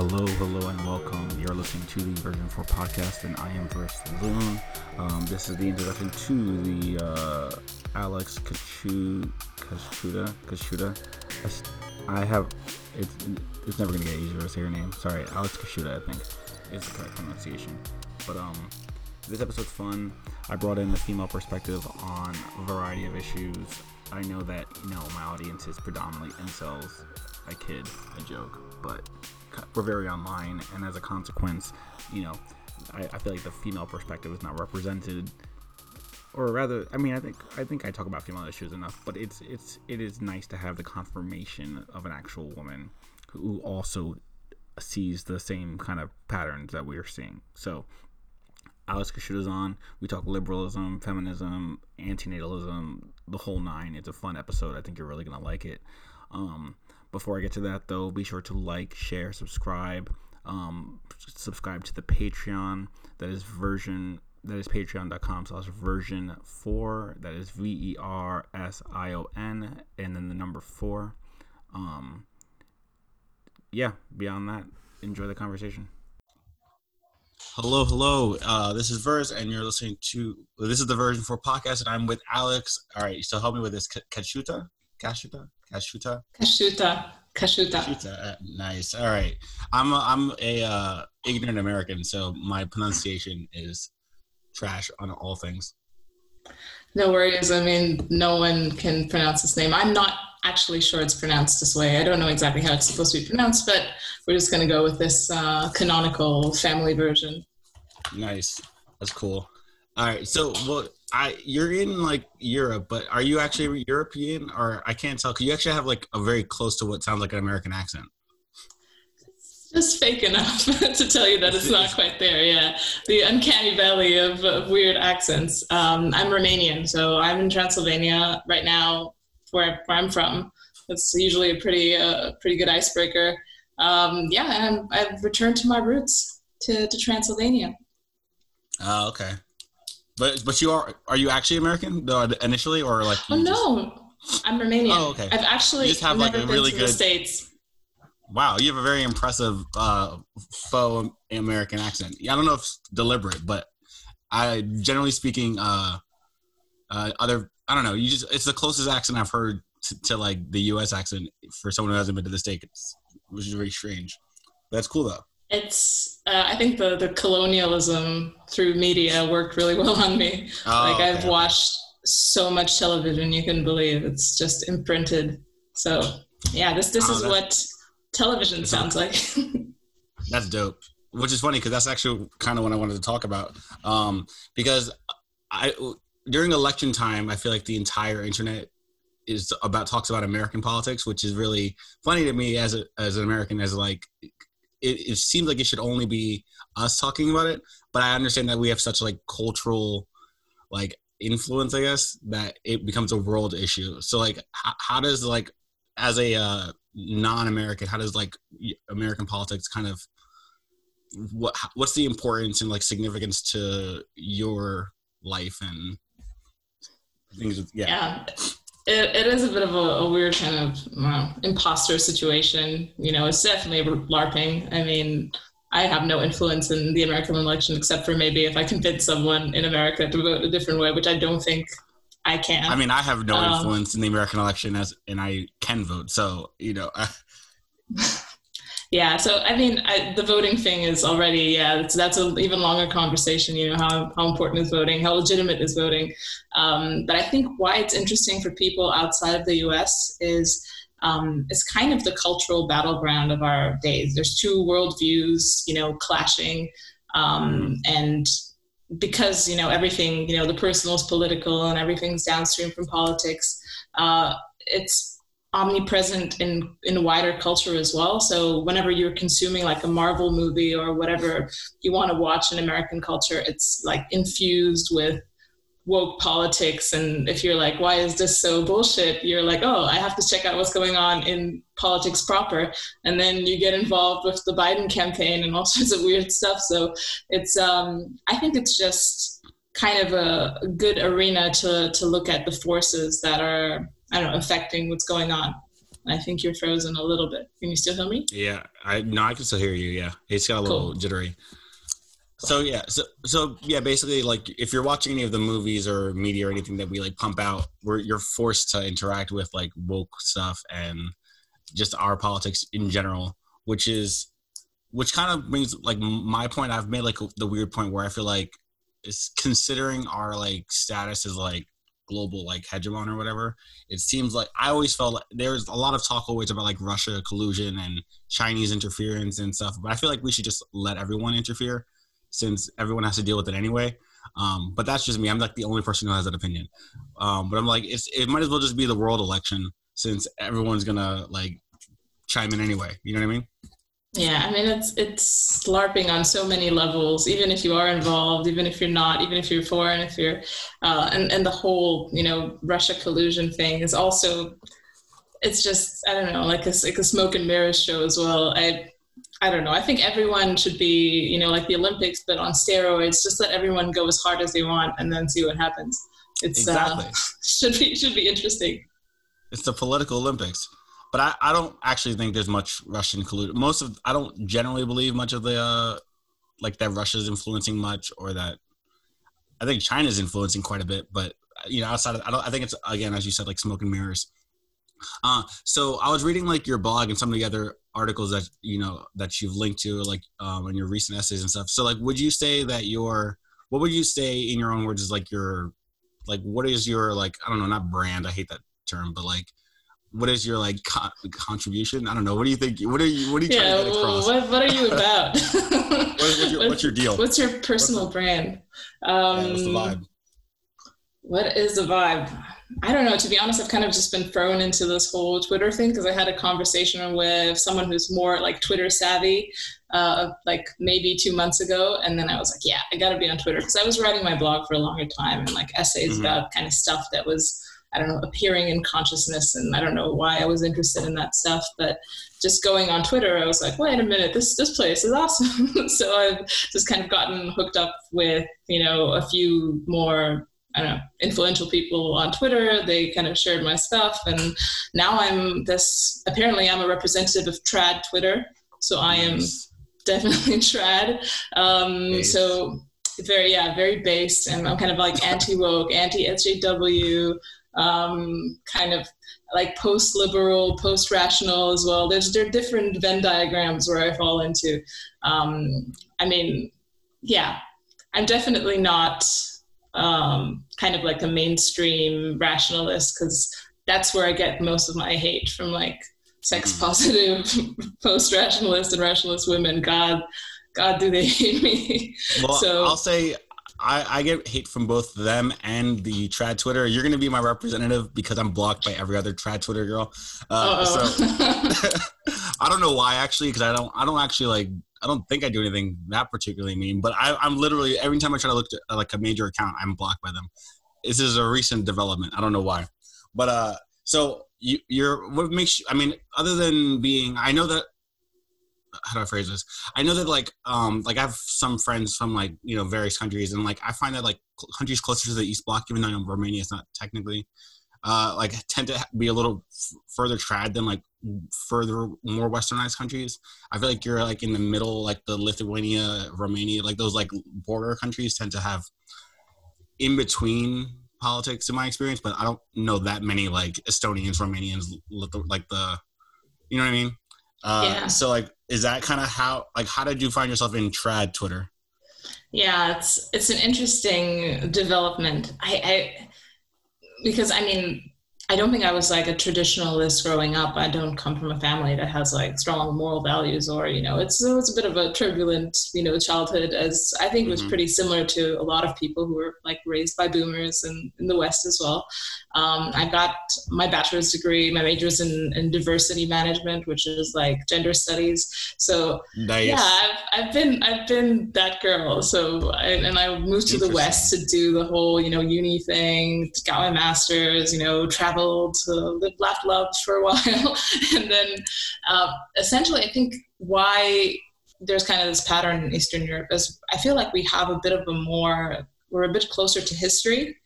Hello, hello, and welcome. You're listening to the Version 4 podcast, and I am Verse Loon. Um, this is the introduction to the uh, Alex Kachu, Kachuta. Kachuta. I have. It's, it's never going to get easier to say your name. Sorry, Alex Kaschuta, I think, is the correct pronunciation. But um, this episode's fun. I brought in the female perspective on a variety of issues. I know that, you know, my audience is predominantly incels. I kid, I joke, but we're very online, and as a consequence, you know, I, I feel like the female perspective is not represented or rather i mean i think i think i talk about female issues enough but it's it's it is nice to have the confirmation of an actual woman who also sees the same kind of patterns that we are seeing so Alex Kaschuta's on. We talk liberalism, feminism, antinatalism, the whole nine. It's a fun episode. I think you're really gonna like it. Um, before I get to that, though, be sure to like, share, subscribe. Um, subscribe to the Patreon. That is version. That is patreon.com slash version four. That is V E R S I O N and then the number four. Um, yeah, beyond that, enjoy the conversation. Hello, hello. Uh, this is Verse, and you're listening to this is the version four podcast, and I'm with Alex. All right, so help me with this. Kachuta, Kashuta, Kashuta, Kashuta, Kashuta. Kashuta. Uh, nice. All right, I'm a, I'm a uh, ignorant American, so my pronunciation is trash on all things. No worries. I mean, no one can pronounce this name. I'm not actually sure it's pronounced this way. I don't know exactly how it's supposed to be pronounced, but we're just going to go with this uh, canonical family version. Nice. That's cool. All right. So, well, I you're in like Europe, but are you actually European or I can't tell? Cause you actually have like a very close to what sounds like an American accent. just fake enough to tell you that it's not quite there. Yeah, the uncanny valley of, of weird accents. Um, I'm Romanian, so I'm in Transylvania right now, where, where I'm from. It's usually a pretty uh, pretty good icebreaker. Um, yeah, and i have returned to my roots to, to Transylvania. Oh, okay. But but you are are you actually American initially or like? Oh no, just... I'm Romanian. Oh okay. I've actually you just have never like a been really to good... the states. Wow, you have a very impressive uh, faux American accent. I don't know if it's deliberate, but I generally speaking, uh, uh, other I don't know. You just it's the closest accent I've heard to, to like the U.S. accent for someone who hasn't been to the states, which is very strange. That's cool though. It's uh, I think the the colonialism through media worked really well on me. Oh, like I've watched so much television you can believe it's just imprinted. So yeah, this this oh, is what television sounds like. that's dope. Which is funny because that's actually kind of what I wanted to talk about. Um, because I during election time, I feel like the entire internet is about talks about American politics, which is really funny to me as a, as an American. As like it, it seems like it should only be us talking about it, but I understand that we have such like cultural like influence, I guess, that it becomes a world issue. So like, how, how does like as a uh, non-American, how does like American politics kind of what what's the importance and like significance to your life and things? yeah. yeah it, it is a bit of a, a weird kind of imposter situation. You know, it's definitely LARPing. I mean, I have no influence in the American election except for maybe if I convince someone in America to vote a different way, which I don't think I can. I mean, I have no um, influence in the American election as, and I can vote. So, you know. yeah so i mean I, the voting thing is already yeah that's, that's an even longer conversation you know how, how important is voting how legitimate is voting. Um, but i think why it's interesting for people outside of the us is um, it's kind of the cultural battleground of our days. There's two worldviews you know clashing um, and because you know everything you know the personal is political and everything's downstream from politics uh, it's omnipresent in in wider culture as well. So whenever you're consuming like a Marvel movie or whatever you want to watch in American culture, it's like infused with woke politics. And if you're like why is this so bullshit? you're like oh i have to check out what's going on in politics proper. And then you get involved with the biden campaign and all sorts of weird stuff. So it's um i think it's just kind of a good arena to to look at the forces that are I don't know, affecting what's going on. I think you're frozen a little bit. Can you still hear me? Yeah, I no, I can still hear you. Yeah, it's got a little cool. jittery. So yeah, so so yeah, basically, like if you're watching any of the movies or media or anything that we like pump out, where you're forced to interact with like woke stuff and just our politics in general, which is which kind of brings like my point. I've made like the weird point where I feel like is considering our like status as like global like hegemon or whatever it seems like i always felt like there's a lot of talk always about like russia collusion and chinese interference and stuff but i feel like we should just let everyone interfere since everyone has to deal with it anyway. Um, but that's just me. I'm like the only person who has that opinion. Um, but i'm like it's it might as well just be the world election since everyone's gonna like chime in anyway. You know what i mean yeah, I mean it's it's LARPing on so many levels. Even if you are involved, even if you're not, even if you're foreign, if you're, uh, and and the whole you know Russia collusion thing is also, it's just I don't know like a like a smoke and mirrors show as well. I I don't know. I think everyone should be you know like the Olympics but on steroids. Just let everyone go as hard as they want and then see what happens. It's uh, exactly uh, should be should be interesting. It's the political Olympics but I, I don't actually think there's much Russian collusion. Most of I don't generally believe much of the uh, like that Russia's influencing much or that I think China's influencing quite a bit. But you know, outside of I don't I think it's again as you said like smoke and mirrors. Uh, so I was reading like your blog and some of the other articles that you know that you've linked to like um, in your recent essays and stuff. So like, would you say that your what would you say in your own words is like your like what is your like I don't know not brand I hate that term but like what is your like co- contribution? I don't know. What do you think? What are you? What are you yeah, trying to get across? What, what are you about? what, what's, your, what's, your, deal? What's your personal what's brand? Um, yeah, what's the vibe? What is the vibe? I don't know. To be honest, I've kind of just been thrown into this whole Twitter thing because I had a conversation with someone who's more like Twitter savvy, uh, like maybe two months ago, and then I was like, yeah, I got to be on Twitter because I was writing my blog for a longer time and like essays mm-hmm. about kind of stuff that was I don't know, appearing in consciousness. And I don't know why I was interested in that stuff, but just going on Twitter, I was like, wait a minute, this, this place is awesome. so I've just kind of gotten hooked up with, you know, a few more I don't know, influential people on Twitter. They kind of shared my stuff. And now I'm this, apparently, I'm a representative of trad Twitter. So I am definitely trad. Um, so very, yeah, very based. And I'm kind of like anti woke, anti SJW, um, kind of like post liberal, post rational as well. There's there are different Venn diagrams where I fall into. Um, I mean, yeah, I'm definitely not um, kind of like a mainstream rationalist because that's where I get most of my hate from like sex mm. positive post rationalist and rationalist women. God, God, do they hate me? Well, so I'll say I, I, get hate from both them and the trad Twitter. You're going to be my representative because I'm blocked by every other trad Twitter girl. Uh, so I don't know why actually, because I don't I don't actually like I don't think I do anything that particularly mean. But I, am literally every time I try to look at like a major account, I'm blocked by them. This is a recent development. I don't know why, but uh, so you, you're what makes you? I mean, other than being, I know that how do I phrase this? I know that like um like I have some friends from like you know various countries and like I find that like countries closer to the East Bloc, even though Romania is not technically, uh like tend to be a little f- further trad than like further more westernized countries. I feel like you're like in the middle, like the Lithuania, Romania, like those like border countries tend to have in between politics in my experience, but I don't know that many like Estonians, Romanians, like the, you know what I mean? Uh, yeah. So like, is that kind of how like how did you find yourself in trad Twitter? Yeah, it's it's an interesting development. I, I because I mean I don't think I was like a traditionalist growing up. I don't come from a family that has like strong moral values, or you know, it's it was a bit of a turbulent, you know, childhood. As I think was mm-hmm. pretty similar to a lot of people who were like raised by boomers and in the West as well. Um, I got my bachelor's degree. My major is in, in diversity management, which is like gender studies. So nice. yeah, I've, I've been I've been that girl. So I, and I moved to the West to do the whole you know uni thing. Got my master's. You know, travel traveled, uh, lived, laughed, loved for a while, and then uh, essentially, I think why there's kind of this pattern in Eastern Europe is I feel like we have a bit of a more we're a bit closer to history,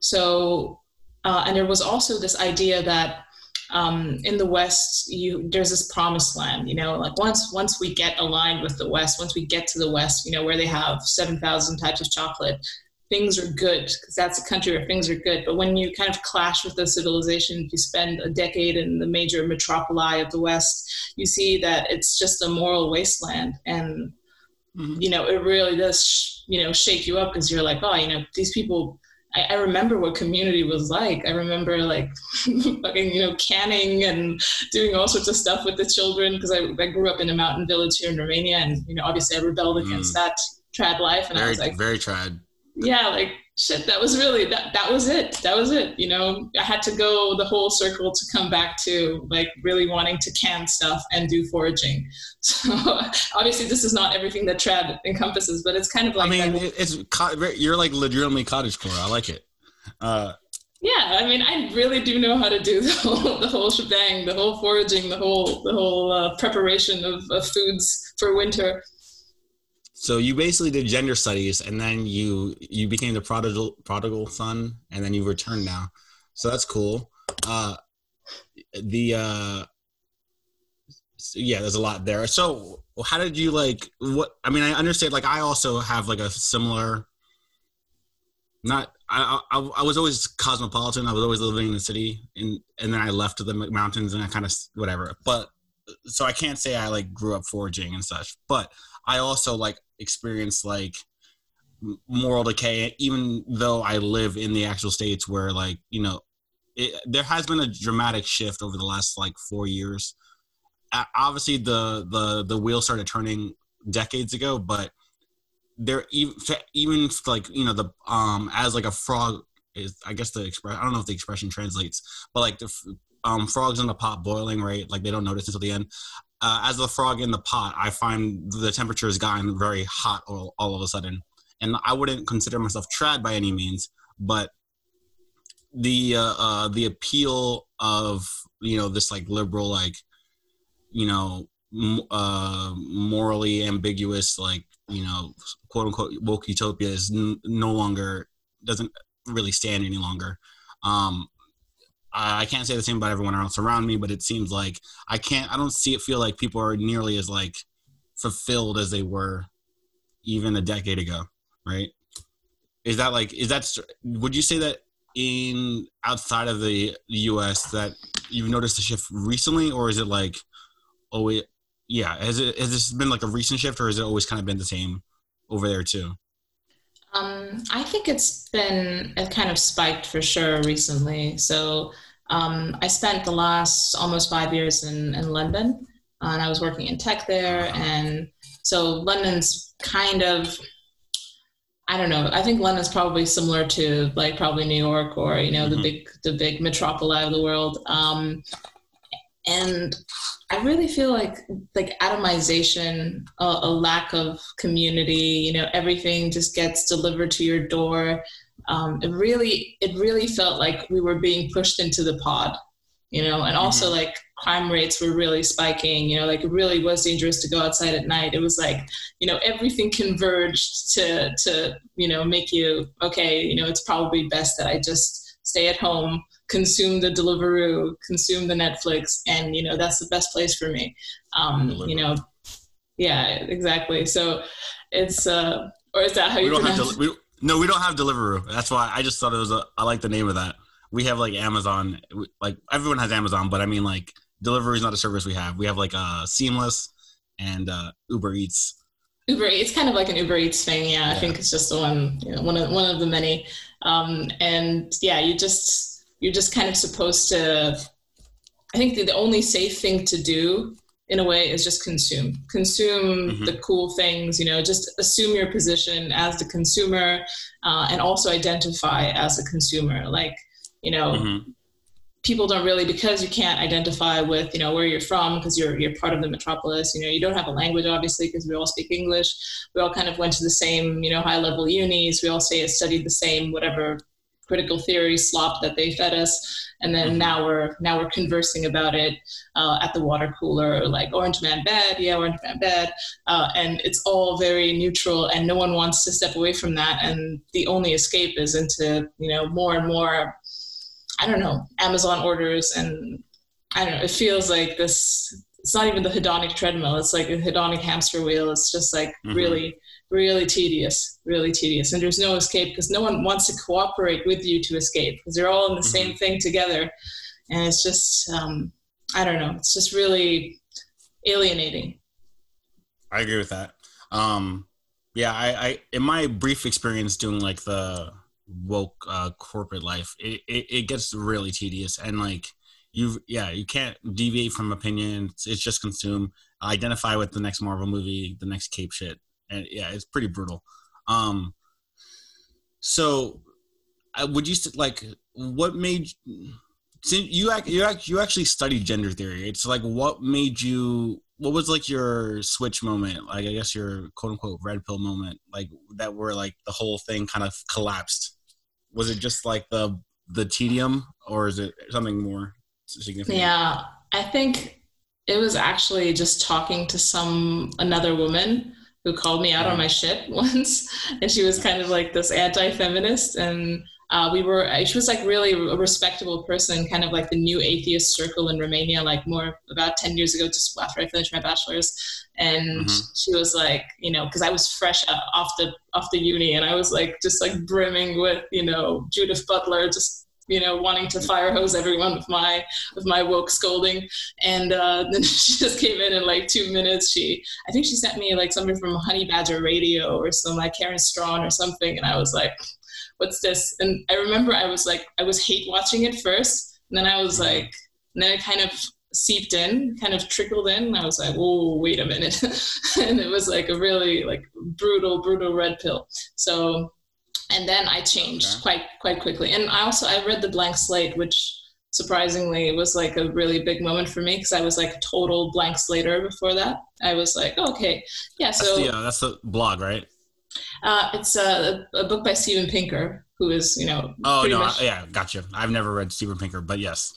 so uh, and there was also this idea that um, in the West, you there's this promised land. You know, like once once we get aligned with the West, once we get to the West, you know, where they have seven thousand types of chocolate, things are good because that's a country where things are good. But when you kind of clash with the civilization, if you spend a decade in the major metropoli of the West, you see that it's just a moral wasteland, and mm-hmm. you know, it really does, you know, shake you up because you're like, oh, you know, these people I, I remember what community was like. I remember like fucking, you know, canning and doing all sorts of stuff with the children because I, I grew up in a mountain village here in Romania and, you know, obviously I rebelled against mm. that trad life. And very, I was like, very trad. Yeah, like shit, that was really that that was it. That was it. You know, I had to go the whole circle to come back to like really wanting to can stuff and do foraging. So obviously, this is not everything that trad encompasses, but it's kind of like. I mean, it's you're like legitimately cottagecore. I like it. Uh, yeah, I mean, I really do know how to do the whole the whole shebang, the whole foraging, the whole the whole uh, preparation of, of foods for winter so you basically did gender studies and then you you became the prodigal prodigal son and then you returned now so that's cool uh the uh yeah there's a lot there so how did you like what i mean i understand like i also have like a similar not I, I, I was always cosmopolitan. I was always living in the city, and and then I left to the mountains, and I kind of whatever. But so I can't say I like grew up foraging and such. But I also like experienced like moral decay, even though I live in the actual states where like you know, it, there has been a dramatic shift over the last like four years. Obviously, the the the wheel started turning decades ago, but there even even like you know the um as like a frog is I guess the express I don't know if the expression translates, but like the um, frogs in the pot boiling, right? Like they don't notice until the end uh, as the frog in the pot, I find the temperature has gotten very hot all, all of a sudden. And I wouldn't consider myself trad by any means, but the uh, uh, the appeal of you know this like liberal like you know m- uh, morally ambiguous like you know quote unquote woke utopia is n- no longer doesn't really stand any longer. Um, I can't say the same about everyone else around me, but it seems like I can't. I don't see it feel like people are nearly as like fulfilled as they were even a decade ago, right? Is that like is that would you say that in outside of the U.S. that you've noticed a shift recently, or is it like oh yeah has it has this been like a recent shift, or has it always kind of been the same over there too? Um, I think it's been it kind of spiked for sure recently. So um, I spent the last almost five years in, in London, and I was working in tech there. And so London's kind of, I don't know. I think London's probably similar to like probably New York or you know mm-hmm. the big the big metropoli of the world. Um, and I really feel like like atomization, a, a lack of community. You know, everything just gets delivered to your door um, it really it really felt like we were being pushed into the pod you know and also mm-hmm. like crime rates were really spiking you know like it really was dangerous to go outside at night. It was like you know everything converged to to you know make you okay you know it's probably best that i just stay at home consume the deliveroo consume the netflix and you know that's the best place for me. Um you know yeah exactly. So it's uh or is that how we you pronounce we, no, we don't have Deliveroo. That's why I just thought it was a. I like the name of that. We have like Amazon. Like everyone has Amazon, but I mean like Deliveroo is not a service we have. We have like uh Seamless and uh, Uber Eats. Uber Eats kind of like an Uber Eats thing. Yeah, yeah. I think it's just the one, you know, one of one of the many. Um, and yeah, you just you're just kind of supposed to. I think the, the only safe thing to do in a way is just consume. Consume mm-hmm. the cool things you know just assume your position as the consumer uh, and also identify as a consumer. Like you know mm-hmm. people don't really because you can't identify with you know where you're from because you're you're part of the metropolis you know you don't have a language obviously because we all speak english. We all kind of went to the same you know high level unis. We all say studied the same whatever critical theory slop that they fed us and then mm-hmm. now we're now we're conversing about it uh, at the water cooler like orange man bad yeah orange man bad uh, and it's all very neutral and no one wants to step away from that and the only escape is into you know more and more i don't know amazon orders and I don't know. It feels like this. It's not even the hedonic treadmill. It's like a hedonic hamster wheel. It's just like mm-hmm. really, really tedious, really tedious. And there's no escape because no one wants to cooperate with you to escape because they're all in the mm-hmm. same thing together. And it's just, um, I don't know. It's just really alienating. I agree with that. Um, yeah, I, I in my brief experience doing like the woke uh, corporate life, it, it, it gets really tedious and like you yeah you can't deviate from opinion. It's, it's just consume. Identify with the next Marvel movie, the next Cape shit, and yeah, it's pretty brutal. Um, so would you like what made since you you you actually studied gender theory? It's like what made you what was like your switch moment like i guess your quote unquote red pill moment like that where like the whole thing kind of collapsed was it just like the the tedium or is it something more significant yeah i think it was actually just talking to some another woman who called me out on my shit once and she was kind of like this anti-feminist and uh, we were she was like really a respectable person kind of like the new atheist circle in romania like more about 10 years ago just after i finished my bachelor's and mm-hmm. she was like you know because i was fresh off the off the uni and i was like just like brimming with you know judith butler just you know wanting to fire hose everyone with my with my woke scolding and uh, then she just came in in like two minutes she i think she sent me like something from honey badger radio or some like karen straughan or something and i was like what's this? And I remember I was like, I was hate watching it first. And then I was like, and then it kind of seeped in, kind of trickled in. And I was like, oh, wait a minute. and it was like a really like brutal, brutal red pill. So, and then I changed okay. quite, quite quickly. And I also, I read The Blank Slate, which surprisingly was like a really big moment for me because I was like a total blank slater before that. I was like, okay, yeah. So that's uh, that's the blog, right? Uh, it's a, a, book by Steven Pinker, who is, you know. Oh, no. Much, yeah, gotcha. I've never read Steven Pinker, but yes.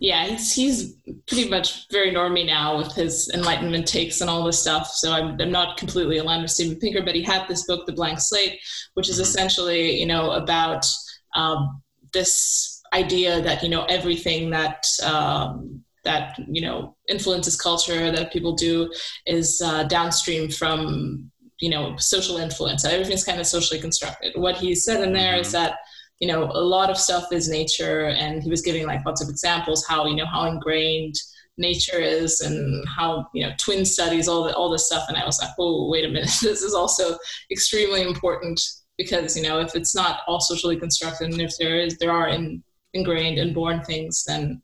Yeah, he's, he's pretty much very normy now with his Enlightenment takes and all this stuff. So I'm, I'm not completely aligned with Steven Pinker, but he had this book, The Blank Slate, which is mm-hmm. essentially, you know, about um, this idea that, you know, everything that. Um, that you know influences culture that people do is uh, downstream from you know social influence everything's kind of socially constructed what he said in there mm-hmm. is that you know a lot of stuff is nature and he was giving like lots of examples how you know how ingrained nature is and how you know twin studies all the all this stuff. And i was like oh wait a minute. This is also extremely important because you know if it's not all socially constructed and if there is there are in, ingrained and born things then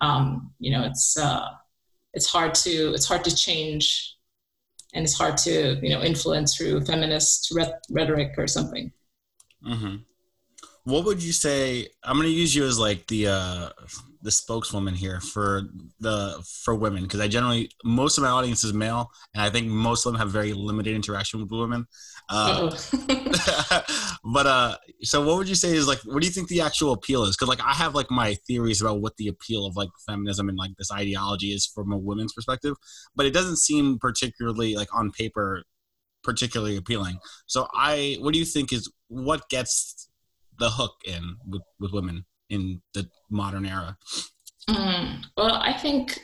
um, you know it's uh, it's hard to it's hard to change and it's hard to you know influence through feminist rhetoric or something. Mm-hmm. What would you say i'm going to use you as like the uh the spokeswoman here for the for women because i generally most of my audience is male and i think most of them have very limited interaction with women uh, but uh, so what would you say is like, what do you think the actual appeal is? Because like I have like my theories about what the appeal of like feminism and like this ideology is from a woman's perspective, but it doesn't seem particularly like on paper particularly appealing. So I, what do you think is what gets the hook in with, with women in the modern era? Mm, well, I think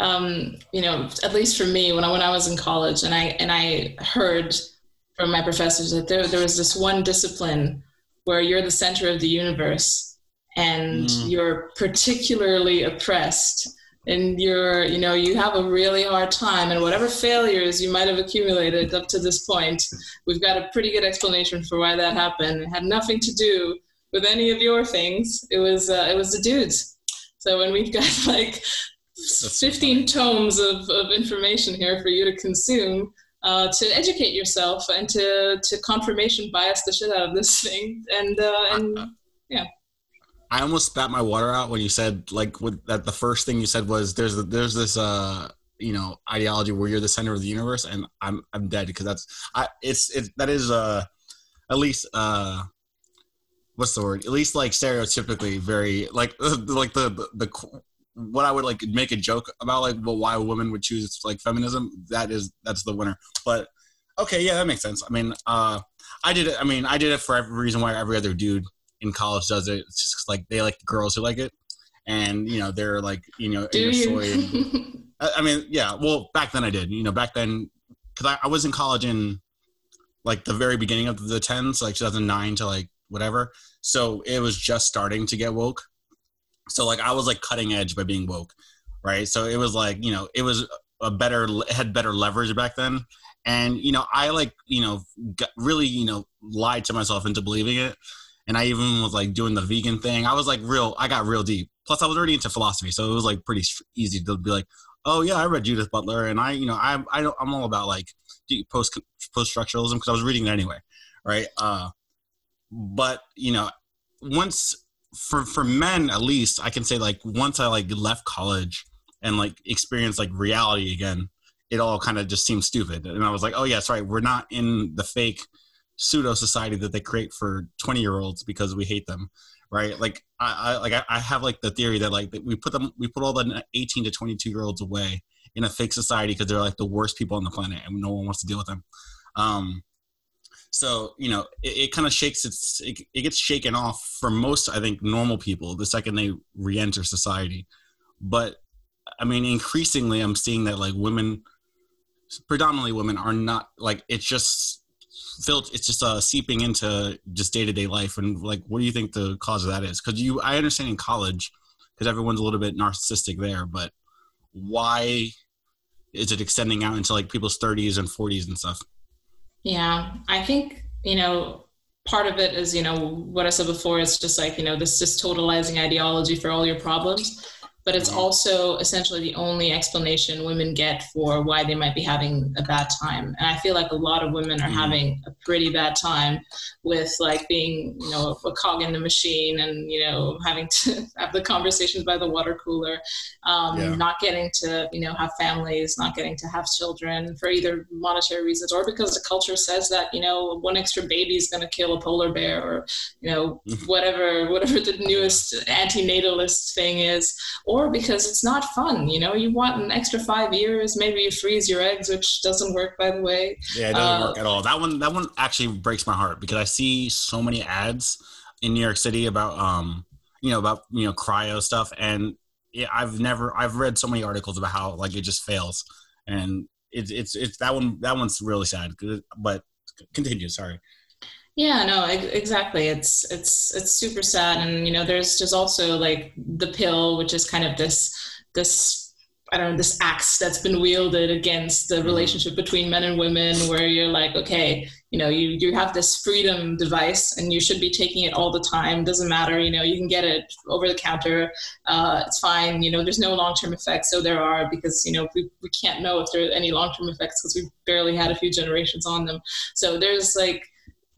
um, you know, at least for me, when I when I was in college, and I and I heard from my professors that there, there was this one discipline where you're the center of the universe and mm. you're particularly oppressed and you're you know you have a really hard time and whatever failures you might have accumulated up to this point we've got a pretty good explanation for why that happened. It had nothing to do with any of your things. It was uh, it was the dudes. So when we've got like That's 15 so tomes of, of information here for you to consume uh, to educate yourself and to to confirmation bias the shit out of this thing and uh, and yeah. I almost spat my water out when you said like with, that the first thing you said was there's there's this uh you know ideology where you're the center of the universe and I'm I'm dead because that's I it's it that is uh at least uh what's the word? At least like stereotypically very like like the the, the what I would like make a joke about like well why a woman would choose like feminism that is that's the winner. But okay yeah that makes sense. I mean uh I did it I mean I did it for every reason why every other dude in college does it it's just like they like the girls who like it and you know they're like you know Do you? I I mean, yeah. Well, back then I did. You know, back then because I, I was in college in like the very beginning of the tens, like 2009 to like whatever. So it was just starting to get woke. So like I was like cutting edge by being woke, right? So it was like you know it was a better had better leverage back then, and you know I like you know got really you know lied to myself into believing it, and I even was like doing the vegan thing. I was like real. I got real deep. Plus I was already into philosophy, so it was like pretty easy to be like, oh yeah, I read Judith Butler, and I you know I I I'm all about like post post structuralism because I was reading it anyway, right? Uh, but you know once for for men at least i can say like once i like left college and like experienced like reality again it all kind of just seemed stupid and i was like oh yes right we're not in the fake pseudo society that they create for 20 year olds because we hate them right? Like i, I like I, have like the theory that like that we put them we put all the 18 to 22 year olds away in a fake society because they're like the worst people on the planet and no one wants to deal with them. Um so you know it, it kind of shakes its it, it gets shaken off for most i think normal people the second they re-enter society. But i mean increasingly i'm seeing that like women predominantly women are not like it's just felt it's just uh seeping into just day-to-day life and like what do you think the cause of that is because you i understand in college because everyone's a little bit narcissistic there but why is it extending out into like people's 30s and 40s and stuff Yeah, I think, you know, part of it is, you know, what I said before, it's just like, you know, this just totalizing ideology for all your problems. But it's Mhm. also essentially the only explanation women get for why they might be having a bad time. And I feel like a lot of women are Mhm. having a pretty bad time with like being, you know, a cog in the machine and, you know, having to have the conversations by the water cooler, um, Yeah. not getting to, you know, have families, not getting to have children for either monetary reasons or because the culture says that, you know, one extra baby is going to kill a polar bear or, you know, Mhm. whatever, whatever the newest antinatalist thing is, or because it's not fun. You know, you want an extra five years, maybe you freeze your eggs, which doesn't work, by the way. Yeah, it doesn't Uh, work at all. That one, that one actually breaks my heart because I see so many ads in New York City about, um, you know, about you know cryo stuff, and yeah, I've never, I've read so many articles about how like it just fails, and it's it's it's that one, that one's really sad. But continue. Sorry. Yeah, no, exactly. It's it's it's super sad, and you know, there's there's also like the pill, which is kind of this this I don't know this axe that's been wielded against the relationship between men and women, where you're like, okay, you know, you you have this freedom device, and you should be taking it all the time. Doesn't matter, you know, you can get it over the counter. Uh, it's fine. You know, there's no long term effects, so there are because you know we we can't know if there are any long term effects because we've barely had a few generations on them. So there's like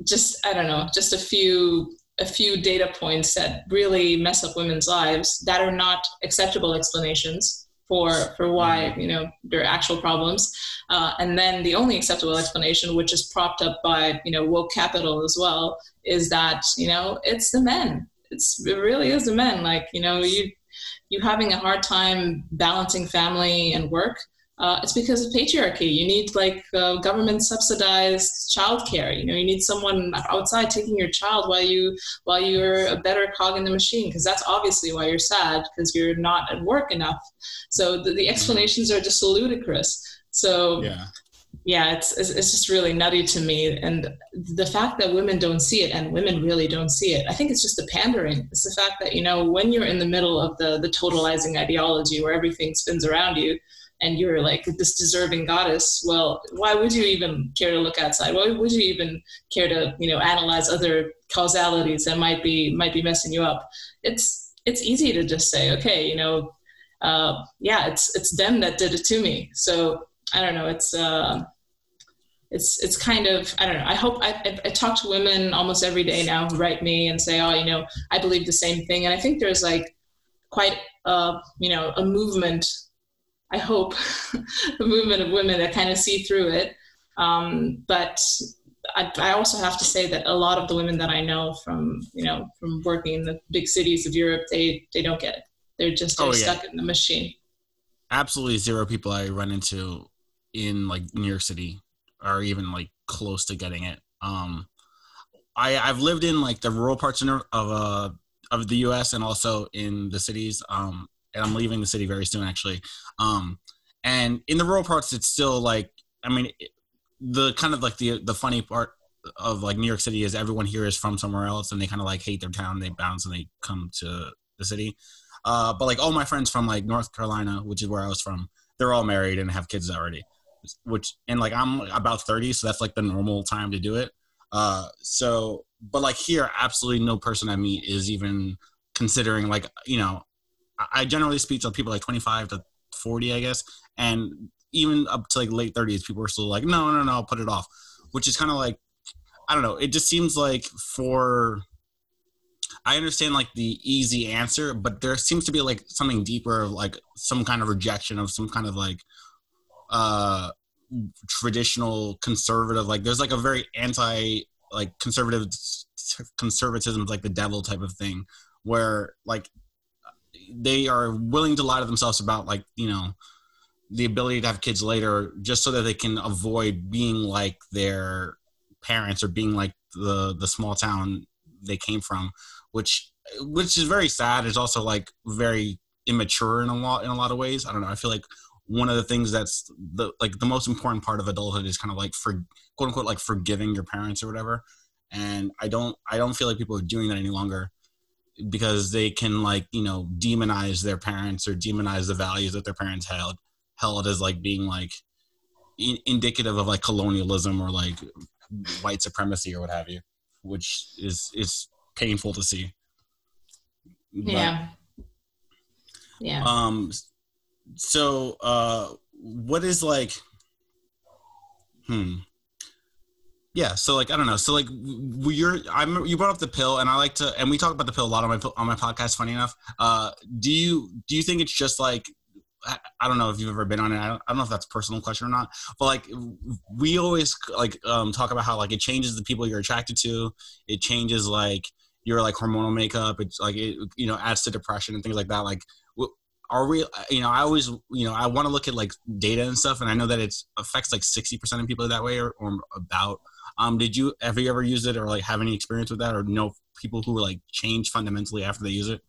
just I don't know, just a few a few data points that really mess up women's lives that are not acceptable explanations for for why you know there are actual problems, uh, and then the only acceptable explanation, which is propped up by you know woke capital as well, is that you know it's the men. It's it really is the men. Like you know you you having a hard time balancing family and work uh, it's because of patriarchy. You need like uh, government subsidized childcare. You know, you need someone outside taking your child while you while you're a better cog in the machine. Because that's obviously why you're sad because you're not at work enough. So the, the explanations are just ludicrous. So Yeah. yeah, it's, it's it's just really nutty to me, and the fact that women don't see it, and women really don't see it. I think it's just the pandering. It's the fact that you know when you're in the middle of the the totalizing ideology where everything spins around you, and you're like this deserving goddess. Well, why would you even care to look outside? Why would you even care to you know analyze other causalities that might be might be messing you up? It's it's easy to just say, okay, you know, uh, yeah, it's it's them that did it to me. So I don't know. It's uh, it's it's kind of I don't know. I hope I, I, talk to women almost every day now who write me and say, oh, you know, I believe the same thing, and I think there's like quite uh, you know a movement. I hope a movement of women that kind of see through it. Um, but I, I also have to say that a lot of the women that I know from you know from working in the big cities of Europe, they they don't get it. They're just they're Oh, yeah. stuck in the machine. absolutely zero people I run into in like New York City are even like close to getting it. Um, I I've lived in like the rural parts of of uh of the U.S. and also in the cities. Um, and I'm leaving the city very soon, actually. Um, and in the rural parts, it's still like, I mean, the kind of like the the funny part of like New York City is everyone here is from somewhere else, and they kind of like hate their town. They bounce and they come to the city. Uh, but like all my friends from like North Carolina, which is where I was from, they're all married and have kids already. Which and like I'm about 30, so that's like the normal time to do it. Uh, so, but like here, absolutely no person I meet is even considering like you know, I generally speak to people like 25 to 40, I guess, and even up to like late 30s, people are still like, no, no, no, I'll put it off, which is kind of like, I don't know. It just seems like for I understand like the easy answer, but there seems to be like something deeper, like some kind of rejection of some kind of like uh traditional conservative. Like there's like a very anti like conservative conservatism, like the devil type of thing, where like they are willing to lie to themselves about like you know the ability to have kids later just so that they can avoid being like their parents or being like the the small town they came from which which is very sad. It's also like very immature in a lot in a lot of ways. I don't know. I feel like one of the things that's the like the most important part of adulthood is kind of like for quote unquote like forgiving your parents or whatever. And I don't I don't feel like people are doing that any longer because they can like you know demonize their parents or demonize the values that their parents held held as like being like in, indicative of like colonialism or like white supremacy or what have you which is is painful to see. But, yeah. Yeah. Um. So, uh, what is like? Hmm. Yeah. So, like, I don't know. So, like, you're I'm you brought up the pill, and I like to, and we talk about the pill a lot on my on my podcast. Funny enough. Uh, do you do you think it's just like I don't know if you've ever been on it. I don't, I don't, know if that's a personal question or not. But like, we always like um, talk about how like it changes the people you're attracted to. It changes like your like hormonal makeup. It's like it, you know, adds to depression and things like that. Like, are we, you know, I always, you know, I want to look at like data and stuff, and I know that it affects like sixty percent of people that way, or, or about. Um, did you have you ever used it, or like have any experience with that, or know people who like change fundamentally after they use it?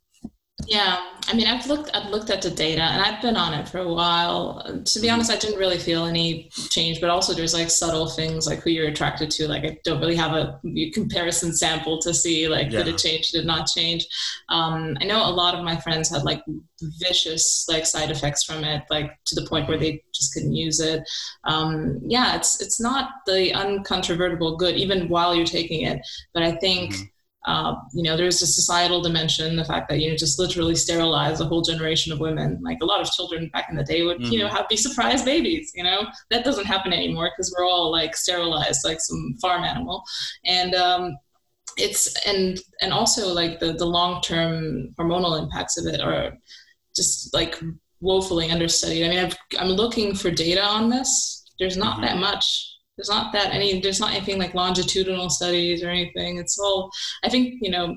Yeah, I mean, I've looked, I've looked at the data, and I've been on it for a while. To be honest, I didn't really feel any change, but also there's like subtle things like who you're attracted to. Like I don't really have a comparison sample to see like yeah. did it change, did it not change. Um, I know a lot of my friends had like vicious like side effects from it, like to the point where they just couldn't use it. Um, yeah, it's it's not the uncontrovertible good even while you're taking it, but I think. Mm-hmm uh, you know, there's a societal dimension, the fact that, you know, just literally sterilize a whole generation of women. Like a lot of children back in the day would, mm-hmm. you know, mm-hmm. have be surprise babies, you know, that doesn't happen anymore because we're all like sterilized like some farm animal. And, um, it's and and also like the the long-term hormonal impacts of it are just like woefully understudied i mean i am looking for data on this there's not mm-hmm. that much there's not that any there's not anything like longitudinal studies or anything. It's all i think you know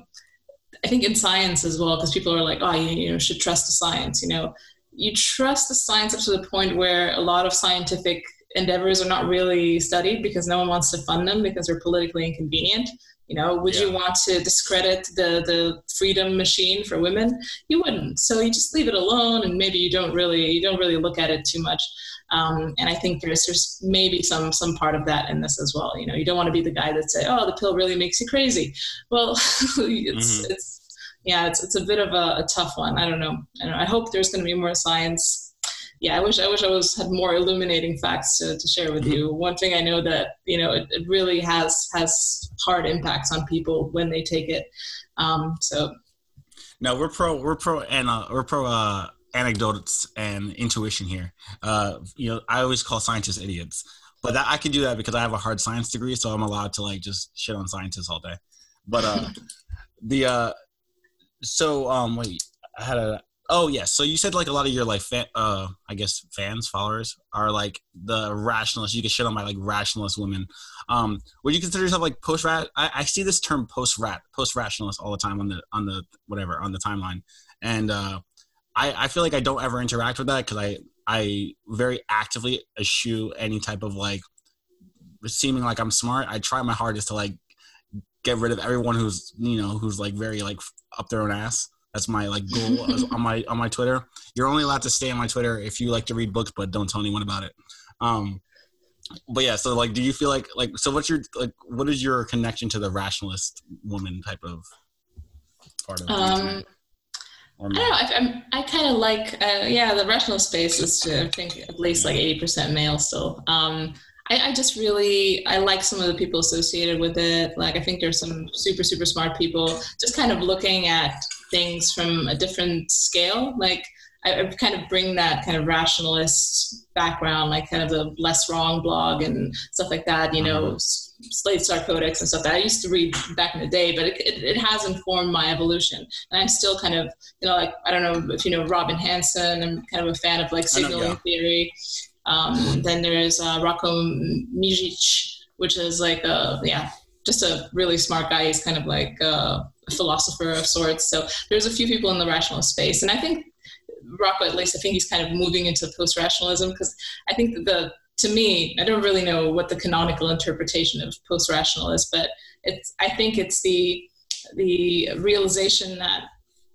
i think in science as well because people are like oh you, you know should trust the science you know. You trust the science up to the point where a lot of scientific endeavors are not really studied because no one wants to fund them because they're politically inconvenient you know. Would yeah. you want to discredit the the freedom machine for women? You wouldn't. So you just leave it alone and maybe you don't really you don't really look at it too much um, and I think there's there's maybe some some part of that in this as well. You know, you don't want to be the guy that say, "Oh, the pill really makes you crazy." Well, it's mm-hmm. it's yeah, it's it's a bit of a, a tough one. I don't know. I, don't know. I hope there's going to be more science. Yeah, I wish I wish I was had more illuminating facts to, to share with mm-hmm. you. One thing I know that you know it, it really has has hard impacts on people when they take it. Um, so no, we're pro. We're pro, and uh, we're pro uh, anecdotes and intuition here. Uh, you know, I always call scientists idiots, but that, I can do that because I have a hard science degree, so I'm allowed to like just shit on scientists all day. But uh, the uh, so um, wait, I had a oh yes, so you said like a lot of your like fan, uh, I guess fans, followers are like the rationalists. You get shit on by like rationalist women. Um, would you consider yourself like post rat? I, I see this term post rat, post rationalist all the time on the on the whatever on the timeline, and uh I, I feel like I don't ever interact with that because I I very actively eschew any type of like seeming like I'm smart. I try my hardest to like get rid of everyone who's you know who's like very like up their own ass. That's my like goal on my on my Twitter. You're only allowed to stay on my Twitter if you like to read books, but don't tell anyone about it. Um, but yeah, so like, do you feel like like so? What's your like? What is your connection to the rationalist woman type of part of? Um, I don't know. I, I kind of like, uh, yeah, the rational space is, to, I think, at least like 80% male still. Um, I, I, just really, I like some of the people associated with it. Like, I think there's some super, super smart people just kind of looking at things from a different scale. Like, I, I kind of bring that kind of rationalist background, like kind of the Less Wrong blog and stuff like that, you know, mm-hmm. Slate Star Codex and stuff that I used to read back in the day, but it, it, it, has informed my evolution. And I'm still kind of, you know, like, I don't know if you know Robin Hanson, I'm kind of a fan of like signaling know, yeah. theory. Um, then there's uh, Roko Mijic, which is like a, yeah, just a really smart guy. He's kind of like a philosopher of sorts. So there's a few people in the rationalist space. And I think Roko, at least, I think he's kind of moving into post rationalism because I think the to me, I don't really know what the canonical interpretation of post rational is, but it's I think it's the the realization that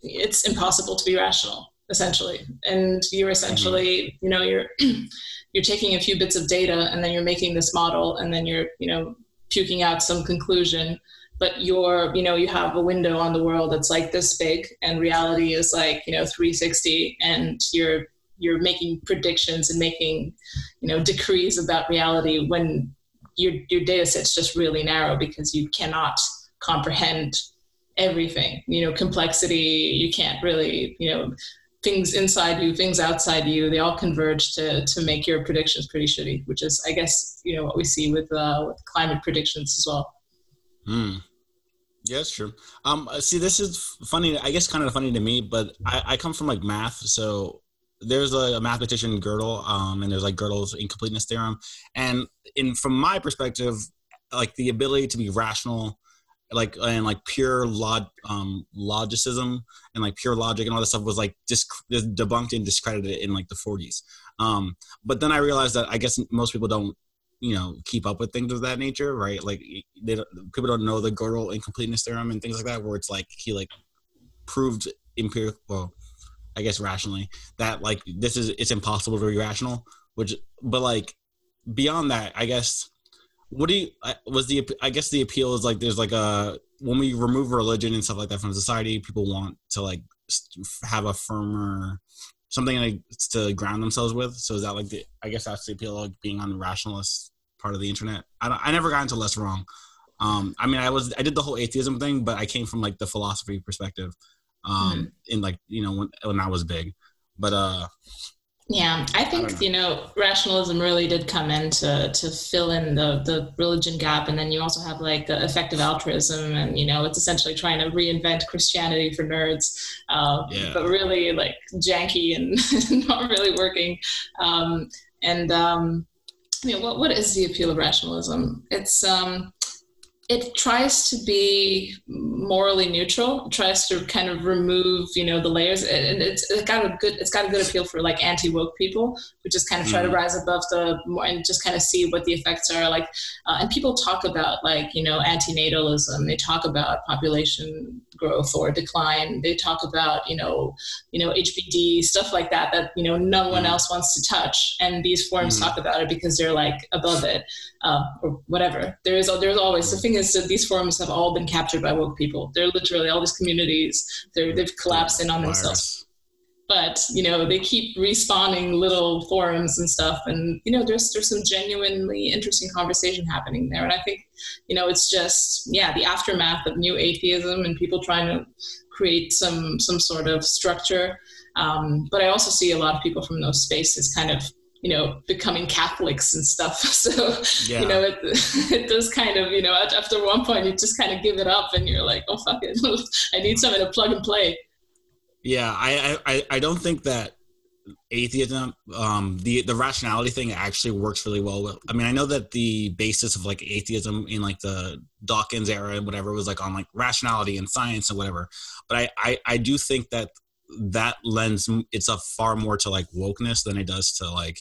it's impossible to be rational essentially and you're essentially mm-hmm. you know you're you're taking a few bits of data and then you're making this model and then you're you know puking out some conclusion but you're you know you have a window on the world that's like this big and reality is like you know 360 and you're you're making predictions and making you know decrees about reality when your your data set's just really narrow because you cannot comprehend everything you know complexity you can't really you know things inside you things outside you they all converge to to make your predictions pretty shitty which is i guess you know what we see with uh with climate predictions as well Hmm. Yeah, it's true. Um, uh, see, this is funny. I guess kind of funny to me, but I, I come from like math, so there's a, a mathematician Gödel, um, and there's like Gödel's incompleteness theorem, and in from my perspective, like the ability to be rational, like and like pure log, um, logicism and like pure logic and all that stuff was like just debunked and discredited in like the 40s. Um, but then I realized that I guess most people don't you know keep up with things of that nature, right? Like they don't, people don't know the Gödel incompleteness theorem and things like that, where it's like he like proved empirical, well, I guess rationally that like this is it's impossible to be rational. Which, but like beyond that, I guess what do you was the I guess the appeal is like there's like a when we remove religion and stuff like that from society, people want to like have a firmer something like to ground themselves with. So is that like the I guess that's the appeal of being on the rationalist part of the internet. I, I never got into less wrong. Um, I mean, I was I did the whole atheism thing, but I came from like the philosophy perspective, um, mm. in like you know when when I was big. But uh, yeah, I think I know. you know rationalism really did come in to to fill in the the religion gap, and then you also have like the effective altruism, and you know it's essentially trying to reinvent Christianity for nerds, uh, yeah. but really like janky and not really working. Um, and um, I mean, what, what is the appeal of rationalism? It's um, it tries to be morally neutral it tries to kind of remove you know the layers and it's, it's got a good it's got a good appeal for like anti-woke people who just kind of try mm-hmm. to rise above the and just kind of see what the effects are like uh, and people talk about like you know antinatalism they talk about population growth or decline they talk about you know you know hbd stuff like that that you know no one mm-hmm. else wants to touch and these forums mm-hmm. talk about it because they're like above it uh, or whatever there is there's always the thing is that these forums have all been captured by woke people. They're literally all these communities. They're, they've collapsed in on themselves. But you know they keep respawning little forums and stuff. And you know there's there's some genuinely interesting conversation happening there. And i think you know it's just yeah the aftermath of new atheism and people trying to create some some sort of structure. Um, but i also see a lot of people from those spaces kind of you know becoming catholics and stuff. So yeah. you know it, it does kind of you know after one point you just kind of give it up and you're like oh fuck it. I need something to plug and play. Yeah i i, I don't think that atheism um the the rationality thing actually works really well with i mean i know that the basis of like atheism in like the dawkins era and whatever was like on like rationality and science and whatever. But i i, I do think that that lends it's a far more to like wokeness than it does to like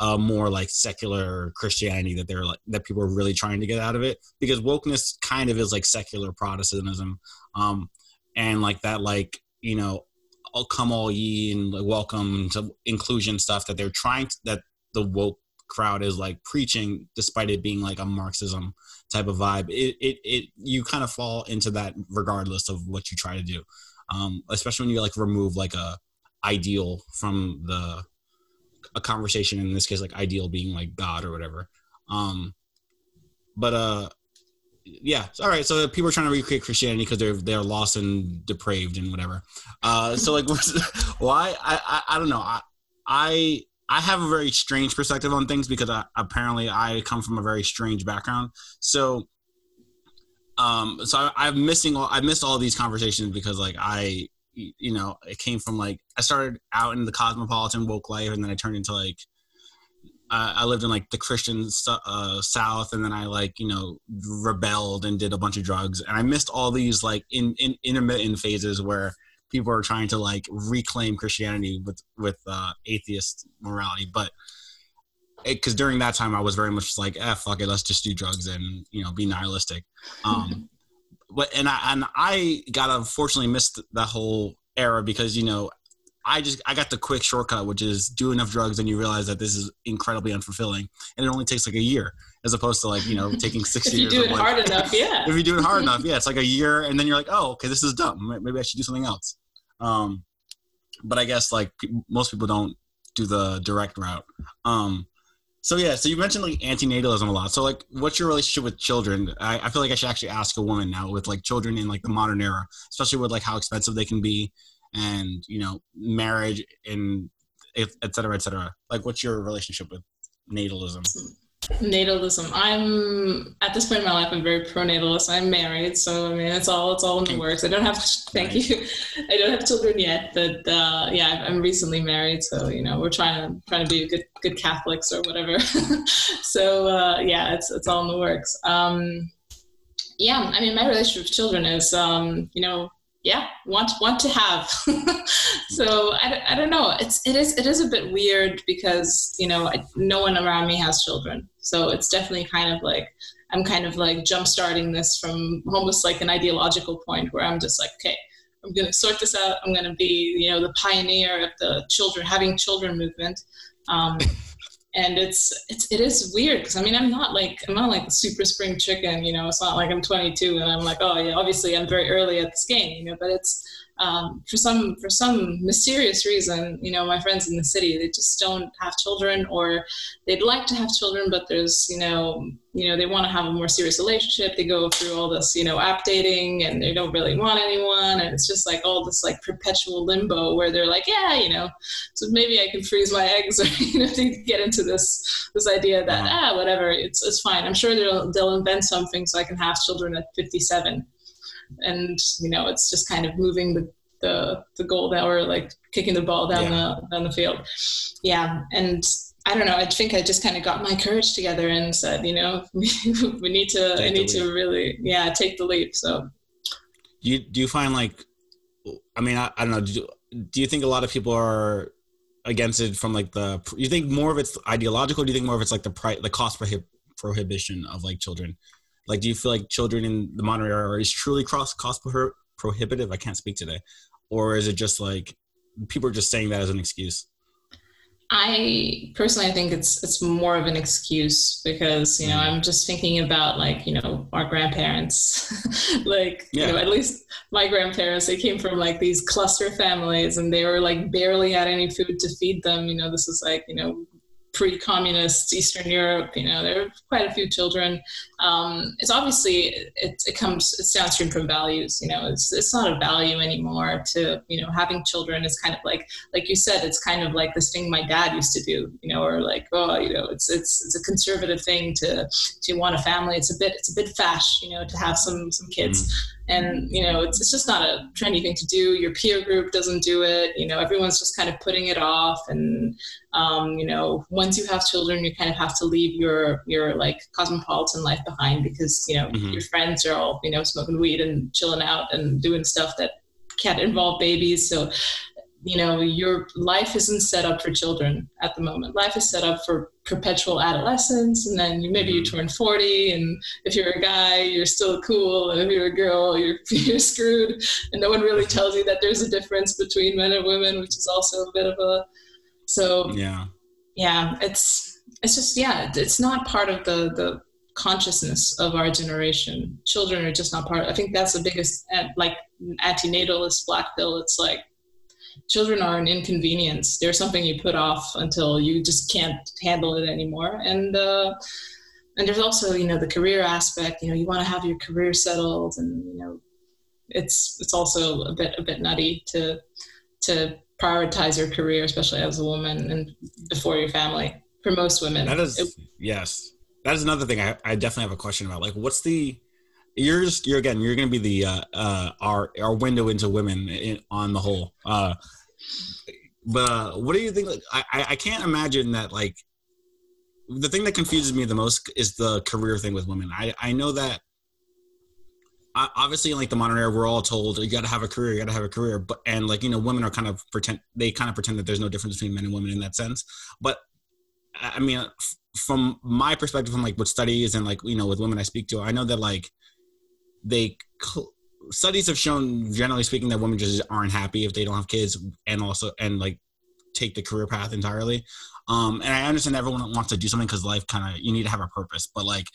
a more like secular Christianity that they're like that people are really trying to get out of it because wokeness kind of is like secular Protestantism, um, and like that like you know, I'll come all ye and like, welcome to inclusion stuff that they're trying to, that the woke crowd is like preaching despite it being like a Marxism type of vibe. It it, it you kind of fall into that regardless of what you try to do, um, especially when you like remove like a ideal from the a conversation in this case like ideal being like god or whatever. Um but uh yeah all right so people are trying to recreate christianity because they're they're lost and depraved and whatever. Uh so like why I, I i don't know. I i i have a very strange perspective on things because I, apparently i come from a very strange background. So um so I, i'm missing all i missed all these conversations because like i you know, it came from like I started out in the cosmopolitan woke life, and then I turned into like uh, I lived in like the Christian uh, South, and then I like you know rebelled and did a bunch of drugs, and I missed all these like in, in intermittent phases where people are trying to like reclaim Christianity with with uh, atheist morality, but because during that time I was very much like, eh, fuck it, let's just do drugs and you know be nihilistic. Um, but and I and I got unfortunately missed that whole era because you know I just I got the quick shortcut, which is do enough drugs and you realize that this is incredibly unfulfilling, and it only takes like a year as opposed to like you know taking six if years. If you do it like, hard enough, yeah. If you do it hard enough, yeah, it's like a year, and then you're like, oh, okay, this is dumb. Maybe I should do something else. Um, but I guess like most people don't do the direct route. Um, so yeah, so you mentioned like antinatalism a lot. So like, what's your relationship with children? I, I feel like I should actually ask a woman now with like children in like the modern era, especially with like how expensive they can be, and you know, marriage and et cetera, et cetera. Like, what's your relationship with natalism? Hmm. Natalism. I'm at this point in my life i'm very pro-natalist. I'm married so i mean it's all it's all in the works. I don't have thank you. I don't have children yet but uh, yeah i'm recently married so you know we're trying to trying to be good good catholics or whatever. So uh, yeah it's it's all in the works. Um, yeah i mean my relationship with children is um, you know yeah want want to have. So I, I don't know. It's it is it is a bit weird because you know I, no one around me has children. So it's definitely kind of like i'm kind of like jump starting this from almost like an ideological point where i'm just like okay i'm going to sort this out. I'm going to be you know the pioneer of the children having children movement. Um, and it's it's it is weird because I mean I'm not like I'm not like a super spring chicken, you know. It's not like I'm 22 and I'm like, oh yeah, obviously I'm very early at this game, you know. But it's um, for some for some mysterious reason, you know, my friends in the city they just don't have children, or they'd like to have children, but there's you know you know they want to have a more serious relationship. They go through all this you know app dating, and they don't really want anyone, and it's just like all this like perpetual limbo where they're like, yeah, you know, so maybe I can freeze my eggs, or you know, to get into this this idea that uh-huh. ah whatever, it's it's fine. I'm sure they'll they'll invent something so I can have children at 57 and you know it's just kind of moving the the, the goal that we're like kicking the ball down yeah. the down the field yeah and I don't know. I think I just kind of got my courage together and said, you know, we, we need to, take I need to really, yeah, take the leap. So, do you do you find like, I mean, I, I don't know. Do you, do you think a lot of people are against it from like the? You think more of it's ideological? do you think more of it's like the price, the cost prohib- prohibition of like children? Like, do you feel like children in the modern era is truly cross cost pro- prohibitive? I can't speak today, or is it just like people are just saying that as an excuse? I personally, I think it's it's more of an excuse because you know mm. I'm just thinking about like you know our grandparents, like yeah. you know at least my grandparents they came from like these cluster families and they were like barely had any food to feed them. You know this is like you know pre-communist Eastern Europe. You know, there are quite a few children. Um, it's obviously it, it comes it's downstream from values. You know, it's it's not a value anymore to you know having children is kind of like like you said, it's kind of like this thing my dad used to do. You know, or like oh you know it's it's it's a conservative thing to to want a family. It's a bit it's a bit fash. You know, to have some some kids. Mm and you know it's, it's just not a trendy thing to do. Your peer group doesn't do it. You know everyone's just kind of putting it off. And um, you know once you have children you kind of have to leave your your like cosmopolitan life behind because you know mm-hmm. your friends are all you know smoking weed and chilling out and doing stuff that can't involve babies. So you know your life isn't set up for children at the moment. Life is set up for perpetual adolescence and then you, maybe you mm-hmm. turn 40 and if you're a guy you're still cool and if you're a girl you're, you're screwed. And no one really tells you that there's a difference between men and women which is also a bit of a so yeah. Yeah it's it's just yeah it's not part of the the consciousness of our generation. Children are just not part of, i think that's the biggest like antinatalist black pill. It's like children are an inconvenience. They're something you put off until you just can't handle it anymore. And uh, and there's also you know the career aspect. You know, you want to have your career settled, and you know, it's it's also a bit a bit nutty to to prioritize your career, especially as a woman and before your family. For most women, that is it, yes. That is another thing I, I definitely have a question about. Like, what's the you're just you're again you're going to be the uh, uh, our our window into women in, on the whole. Uh, but uh, what do you think? Like, I I can't imagine that like the thing that confuses me the most is the career thing with women. I I know that obviously in like the modern era we're all told you got to have a career you got to have a career but and like you know women are kind of pretend they kind of pretend that there's no difference between men and women in that sense but i mean from my perspective from like what studies and like you know with women i speak to i know that like they studies have shown generally speaking that women just aren't happy if they don't have kids and also and like take the career path entirely. Um and i understand everyone wants to do something because life kind of you need to have a purpose but like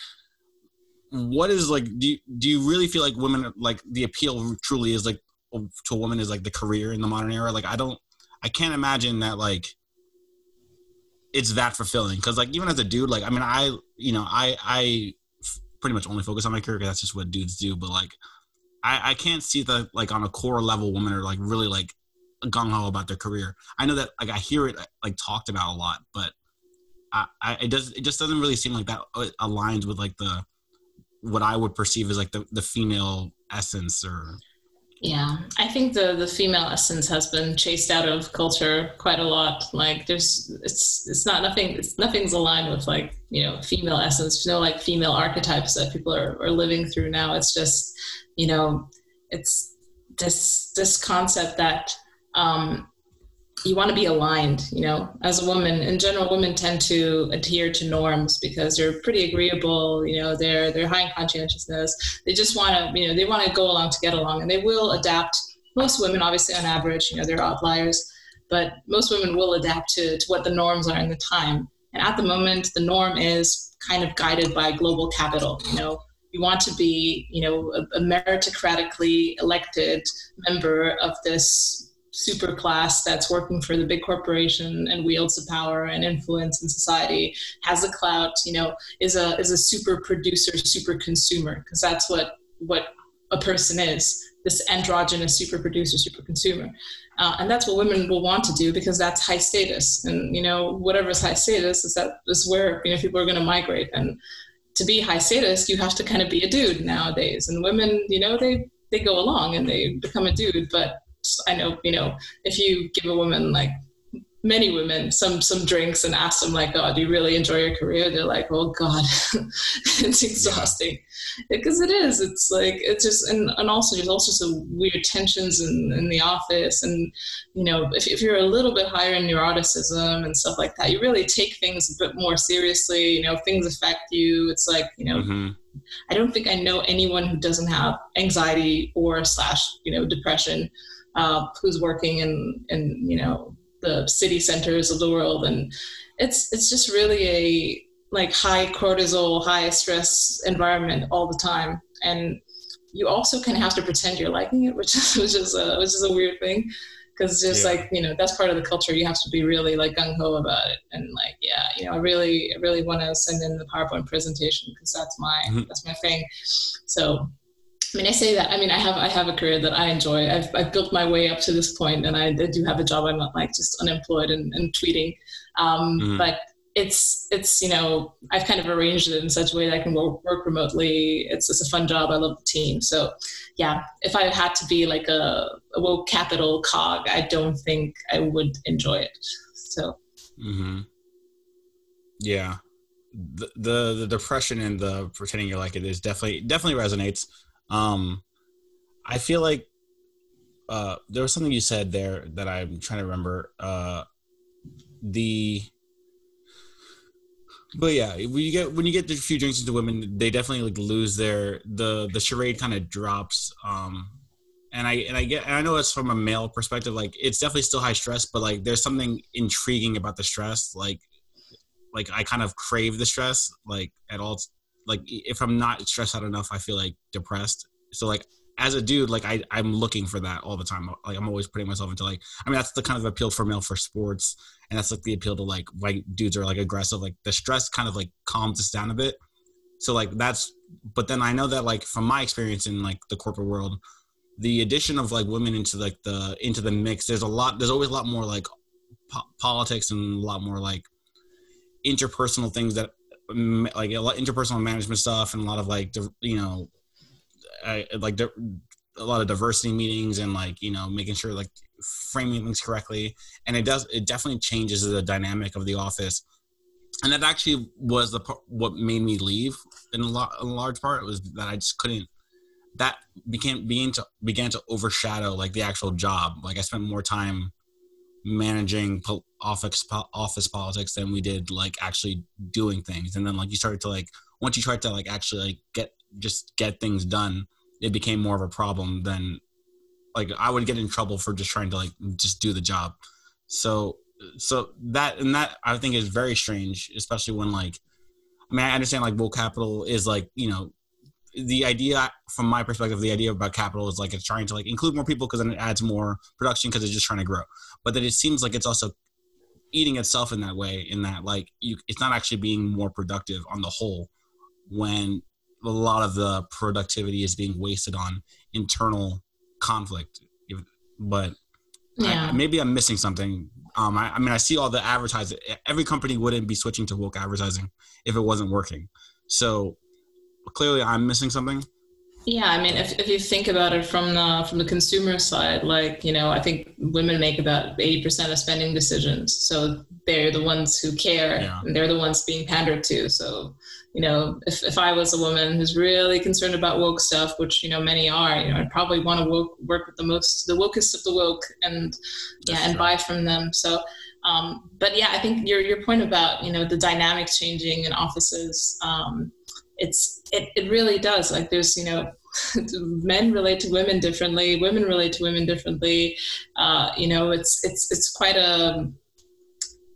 what is like do you, do you really feel like women like the appeal truly is like to a woman is like the career in the modern era? Like i don't i can't imagine that like it's that fulfilling. Because like even as a dude like i mean i you know i i pretty much only focus on my career because that's just what dudes do. But like, I, I can't see that like on a core level, women are like really like gung ho about their career. I know that like I hear it like talked about a lot, but I, I it does it just doesn't really seem like that uh, aligns with like the what I would perceive as like the the female essence or yeah, I think the the female essence has been chased out of culture quite a lot. Like there's it's it's not nothing it's nothing's aligned with like, you know, female essence. No like female archetypes that people are, are living through now. It's just, you know, it's this this concept that um you want to be aligned you know? As a woman in general women tend to adhere to norms because they're pretty agreeable you know they're they're high in conscientiousness. They just want to you know they want to go along to get along and they will adapt. Most women obviously on average you know they're outliers but most women will adapt to, to what the norms are in the time. And at the moment the norm is kind of guided by global capital you know? You want to be you know a, a meritocratically elected member of this super class that's working for the big corporation and wields the power and influence in society has a clout you know is a is a super producer super consumer because that's what what a person is this androgynous super producer super consumer. Uh, and that's what women will want to do because that's high status. And you know whatever high status is that is where you know people are going to migrate. And to be high status you have to kind of be a dude nowadays. And women you know they they go along and they become a dude but I know, you know, if you give a woman like many women some some drinks and ask them like, "Oh, do you really enjoy your career?" They're like, "Oh God, it's exhausting," because it is. It's like it's just and, and also there's also some weird tensions in, in the office, and you know, if, if you're a little bit higher in neuroticism and stuff like that, you really take things a bit more seriously. You know, things affect you, it's like you know. Mm-hmm. I don't think I know anyone who doesn't have anxiety or slash you know depression uh, who's working in in you know the city centers of the world, and it's it's just really a like high cortisol, high stress environment all the time, and you also kind of have to pretend you're liking it, which is which is a, which is a weird thing. Because just yeah. like you know that's part of the culture. You have to be really like gung-ho about it. And like yeah you know i really I really want to send in the powerpoint presentation because that's my mm-hmm. that's my thing. So I mean, I say that. I mean, I have I have a career that I enjoy. I've, I've built my way up to this point, and I, I do have a job. I'm not like just unemployed and, and tweeting, um, mm-hmm. but it's it's you know I've kind of arranged it in such a way that I can work, work remotely. It's it's a fun job. I love the team. So yeah, if I had to be like a, a woke capital cog, I don't think I would enjoy it. So. Mm-hmm. Yeah, the, the the depression and the pretending you like it is definitely definitely resonates. Um, I feel like uh, there was something you said there that I'm trying to remember. Uh, the but yeah, when you get when you get a few drinks into women, they definitely like lose their the the charade kind of drops. Um, and I and I get and I know it's from a male perspective, like it's definitely still high stress, but like there's something intriguing about the stress. Like like I kind of crave the stress, like at all. Like if I'm not stressed out enough, I feel like depressed. So like as a dude, like I, I'm looking for that all the time. Like I'm always putting myself into like, I mean, that's the kind of appeal for male for sports. And that's like the appeal to like white dudes are like aggressive. Like the stress kind of like calms us down a bit. So like that's, but then I know that like from my experience in like the corporate world, the addition of like women into like the, into the mix, there's a lot, there's always a lot more like po- politics and a lot more like interpersonal things that like a lot interpersonal management stuff and a lot of like, you know, I, like a lot of diversity meetings and like you know making sure like framing things correctly. And it does it definitely changes the dynamic of the office. And that actually was the what made me leave in a, lot, in large part was that i just couldn't that became began to began to overshadow like the actual job. Like i spent more time managing office office politics than we did like actually doing things and then like you started to like once you tried to like actually like get just get things done, it became more of a problem than like I would get in trouble for just trying to like just do the job. So so that and that I think is very strange, especially when like I mean I understand like woke capital is like you know the idea from my perspective the idea about capital is like it's trying to like include more people because then it adds more production because it's just trying to grow but that it seems like it's also eating itself in that way in that like you it's not actually being more productive on the whole when a lot of the productivity is being wasted on internal conflict. But yeah. I, maybe I'm missing something. Um, I, I, mean, I see all the advertising. Every company wouldn't be switching to woke advertising if it wasn't working. So clearly, I'm missing something. Yeah, I mean, if, if you think about it from the from the consumer side, like you know, I think women make about eighty percent of spending decisions. So they're the ones who care, yeah. and they're the ones being pandered to. So you know, if, if I was a woman who's really concerned about woke stuff, which, you know, many are, you know, I'd probably want to woke, work with the most, the wokest of the woke and, That's yeah, and buy from them. So, um, but yeah, I think your, your point about, you know, the dynamics changing in offices, um, it's, it, it really does. Like there's, you know, men relate to women differently, women relate to women differently. Uh, you know, it's, it's, it's quite a,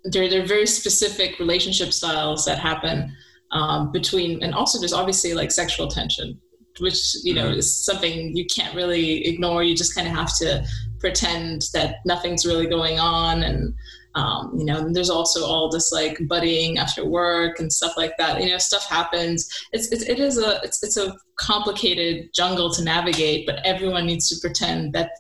there, there are very specific relationship styles that happen um, between and also there's obviously like sexual tension which you know mm-hmm. is something you can't really ignore you just kind of have to pretend that nothing's really going on and um, you know there's also all this like buddying after work and stuff like that. You know stuff happens. It's, it's it is a it's, it's a complicated jungle to navigate but everyone needs to pretend that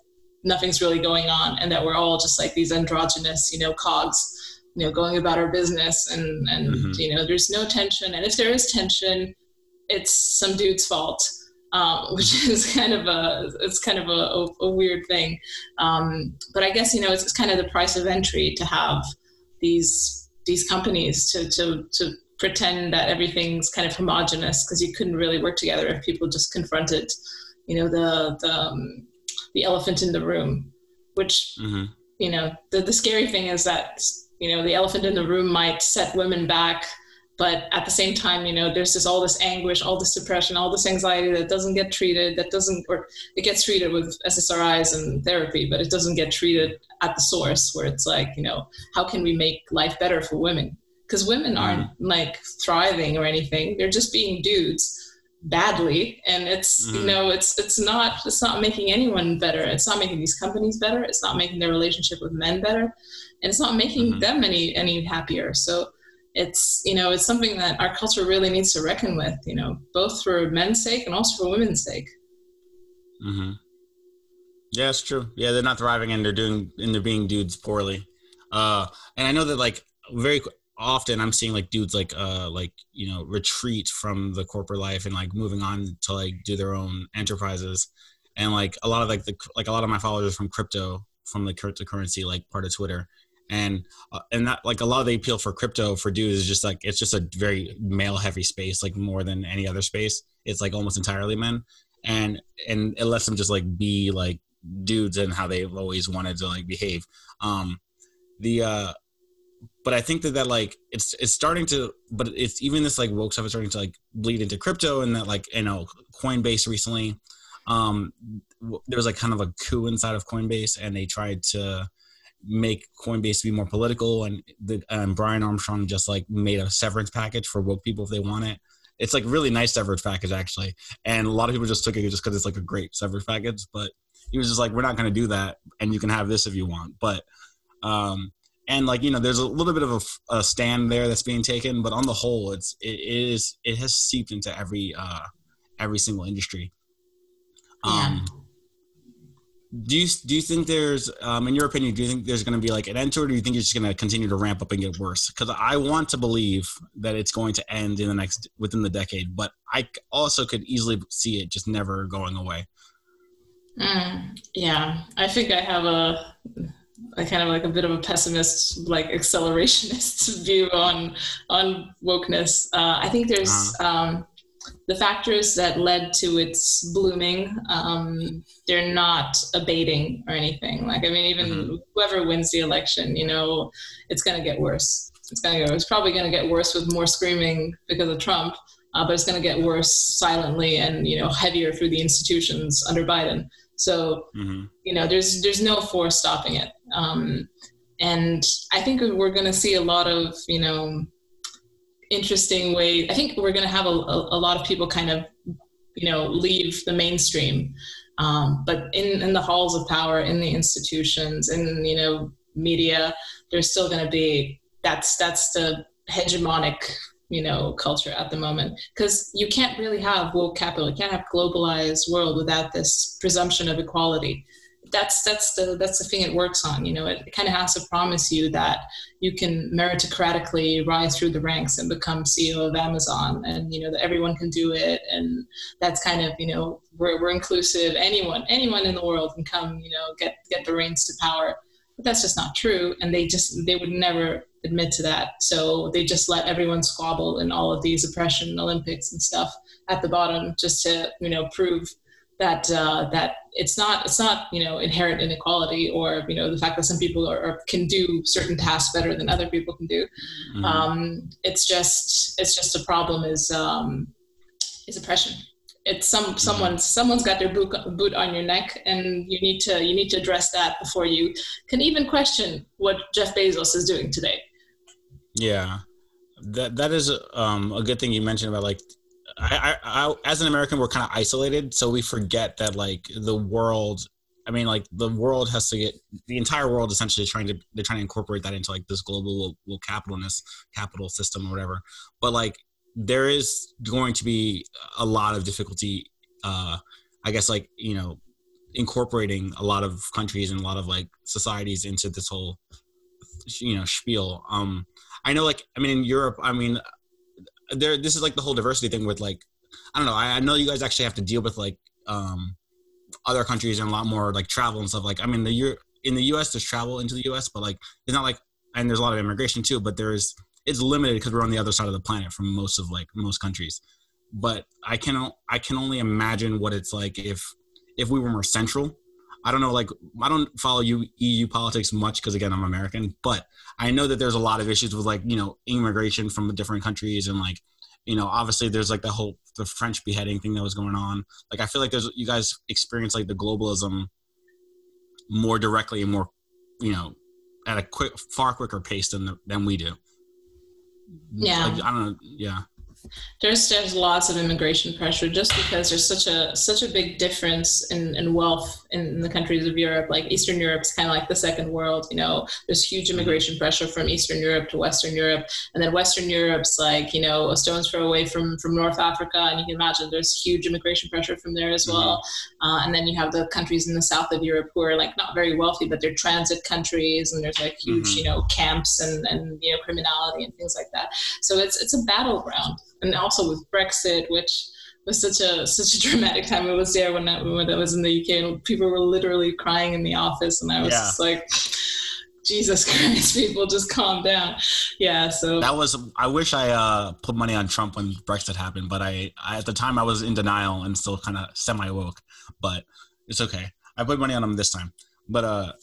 nothing's really going on and that we're all just like these androgynous you know cogs you know going about our business and and mm-hmm. you know there's no tension. And if there is tension it's some dude's fault um, which is kind of a it's kind of a, a, a weird thing um, but i guess you know it's, it's, kind of the price of entry to have these these companies to to to pretend that everything's kind of homogenous because you couldn't really work together if people just confronted you know the the um, the elephant in the room which mm-hmm. you know the, the scary thing is that you know the elephant in the room might set women back but at the same time you know there's this all this anguish all this depression all this anxiety that doesn't get treated that doesn't or it gets treated with ssris and therapy but it doesn't get treated at the source where it's like you know how can we make life better for women? Because women aren't mm. like thriving or anything. They're just being dudes badly. And it's mm. you know it's it's not it's not making anyone better. It's not making these companies better. It's not making their relationship with men better. And it's not making mm-hmm. them any any happier. So it's you know it's something that our culture really needs to reckon with you know both for men's sake and also for women's sake. Mm-hmm. yeah it's true. Yeah they're not thriving and they're doing and they're being dudes poorly. Uh and i know that like very often i'm seeing like dudes like uh like you know retreat from the corporate life and like moving on to like do their own enterprises. And like a lot of like the like a lot of my followers from crypto from the cryptocurrency like part of twitter and uh, and that like a lot of the appeal for crypto for dudes is just like it's just a very male heavy space like more than any other space it's like almost entirely men and and it lets them just like be like dudes and how they've always wanted to like behave. Um, the uh, but I think that that like it's it's starting to, but it's even this like woke stuff is starting to like bleed into crypto and that like you know Coinbase recently, um, there was like kind of a coup inside of Coinbase and they tried to make Coinbase be more political and the and Brian Armstrong just like made a severance package for woke people if they want it. It's like really nice severance package actually, and a lot of people just took it just because it's like a great severance package. But he was just like, we're not going to do that, and you can have this if you want. But um, and like you know, there's a little bit of a, a stand there that's being taken, but on the whole, it's it is it has seeped into every uh every single industry. Um, yeah do you do you think there's um, in your opinion do you think there's going to be like an end to it or do you think it's just going to continue to ramp up and get worse? Because i want to believe that it's going to end in the next within the decade but i also could easily see it just never going away. Mm, yeah. I think i have a, a kind of like a bit of a pessimist like accelerationist view on on wokeness. Uh, i think there's uh-huh. um, the factors that led to its blooming, um, they're not abating or anything. Like, I mean, even mm-hmm. whoever wins the election, you know, it's going to get worse. It's going to get. It's probably going to get worse with more screaming because of Trump, uh, but it's going to get worse silently and you know heavier through the institutions under Biden. So, mm-hmm. you know, there's there's no force stopping it. Um, and I think we're going to see a lot of you know interesting way. I think we're going to have a, a, lot of people kind of, you know, leave the mainstream. Um, but in, in the halls of power, in the institutions, in, you know, media, there's still going to be, that's, that's the hegemonic, you know, culture at the moment. Because you can't really have woke capital. You can't have globalized world without this presumption of equality that's that's the that's the thing it works on you know it, it kind of has to promise you that you can meritocratically rise through the ranks and become ceo of amazon and you know that everyone can do it and that's kind of you know we're, we're inclusive. Anyone anyone in the world can come you know get get the reins to power. But that's just not true and they just they would never admit to that. So they just let everyone squabble in all of these oppression olympics and stuff at the bottom just to you know prove that uh, that it's not it's not you know inherent inequality or you know the fact that some people are, are can do certain tasks better than other people can do. Mm-hmm. Um, it's just it's just a problem is um, is oppression. It's some mm-hmm. someone's someone's got their boot, boot on your neck, and you need to you need to address that before you can even question what Jeff Bezos is doing today. Yeah, that that is um, a good thing you mentioned about like I, I, as an American, we're kind of isolated, so we forget that like the world. I mean, like the world has to get the entire world essentially trying to they're trying to incorporate that into like this global will capitalist capital system or whatever. But like there is going to be a lot of difficulty. Uh, I guess like you know incorporating a lot of countries and a lot of like societies into this whole you know spiel. Um, I know like I mean in Europe, I mean there this is like the whole diversity thing with like I don't know. I, I know you guys actually have to deal with like um other countries and a lot more like travel and stuff. Like I mean the year in the U.S. there's travel into the U.S. but like it's not like and there's a lot of immigration too. But there's it's limited because we're on the other side of the planet from most of like most countries. But I can I can only imagine what it's like if if we were more central. I don't know, like I don't follow you EU politics much because again I'm American, but I know that there's a lot of issues with like you know immigration from different countries and like you know obviously there's like the whole the French beheading thing that was going on. Like I feel like there's you guys experience like the globalism more directly and more you know at a quick far quicker pace than the, than we do. Yeah, like, I don't know. Yeah, there's there's lots of immigration pressure just because there's such a such a big difference in, in wealth in, the countries of Europe. Like Eastern Europe is kind of like the second world. You know, there's huge immigration pressure from Eastern Europe to Western Europe, and then Western Europe's like you know a stone's throw away from from North Africa, and you can imagine there's huge immigration pressure from there as well. Mm-hmm. Uh, and then you have the countries in the south of Europe who are like not very wealthy, but they're transit countries, and there's like huge mm-hmm. you know camps and and you know criminality and things like that. So it's it's a battleground and also with Brexit, which was such a such a dramatic time. It was there when I, when I was in the UK, and people were literally crying in the office, and I was yeah. just like. Jesus Christ, people just calm down. Yeah, so that was. I wish I uh, put money on Trump when Brexit happened, but I, I at the time I was in denial and still kind of semi woke. But it's okay. I put money on him this time. But uh,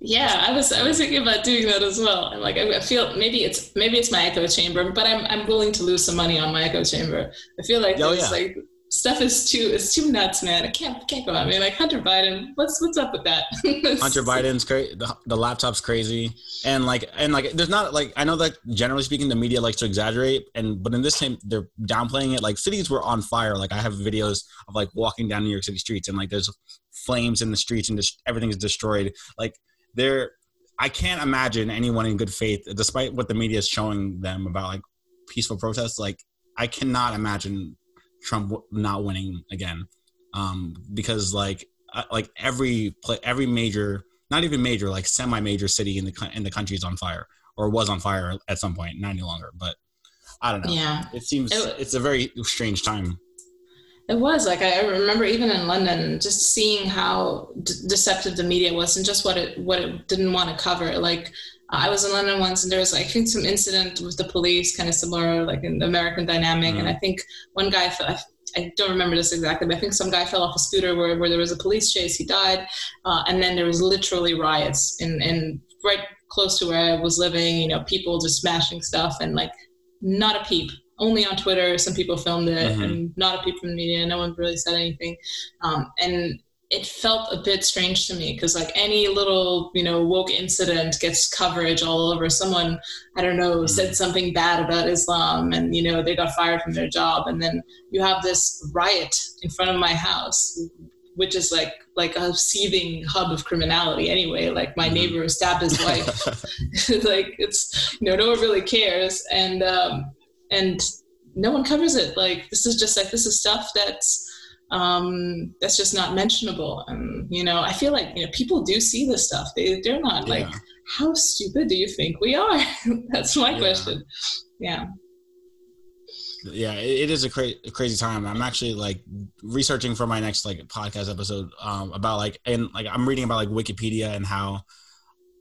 yeah, I was I was thinking about doing that as well. I'm like I feel maybe it's maybe it's my echo chamber, but I'm I'm willing to lose some money on my echo chamber. I feel like oh, yeah. like stuff is too it's too nuts, man. I can't can't go on. I mean, like Hunter Biden, what's what's up with that? Hunter Biden's crazy. The, the laptop's crazy, and like and like there's not like I know that generally speaking the media likes to exaggerate, and but in this time they're downplaying it. Like cities were on fire. Like I have videos of like walking down New York City streets, and like there's flames in the streets, and just everything is destroyed. Like they're I can't imagine anyone in good faith, despite what the media is showing them about like peaceful protests. Like I cannot imagine Trump not winning again, um, because like uh, like every every major, not even major, like semi-major city in the in the country is on fire or was on fire at some point, not any longer. But I don't know. Yeah, it seems it, it's a very strange time. It was like I remember even in London, just seeing how d- deceptive the media was and just what it what it didn't want to cover. Like I was in London once, and there was like, I think some incident with the police, kind of similar, like in the American dynamic. Mm. And I think one guy, I don't remember this exactly, but I think some guy fell off a scooter where, where there was a police chase. He died, uh, and then there was literally riots in, in right close to where I was living. You know, people just smashing stuff, and like not a peep. Only on Twitter, some people filmed it, mm-hmm. and not a peep from the media. No one really said anything, um, and it felt a bit strange to me because like any little you know woke incident gets coverage all over someone i don't know mm-hmm. said something bad about islam and you know they got fired from their job and then you have this riot in front of my house which is like like a seething hub of criminality anyway like my mm-hmm. neighbor stabbed his wife like it's you know no one really cares and um and no one covers it like this is just like this is stuff that's um, that's just not mentionable. And you know, I feel like you know people do see this stuff. They they're not yeah. like, how stupid do you think we are? that's my yeah. question. Yeah. Yeah, it is a, cra- a, crazy time. I'm actually like researching for my next like podcast episode um, about like and like I'm reading about like Wikipedia and how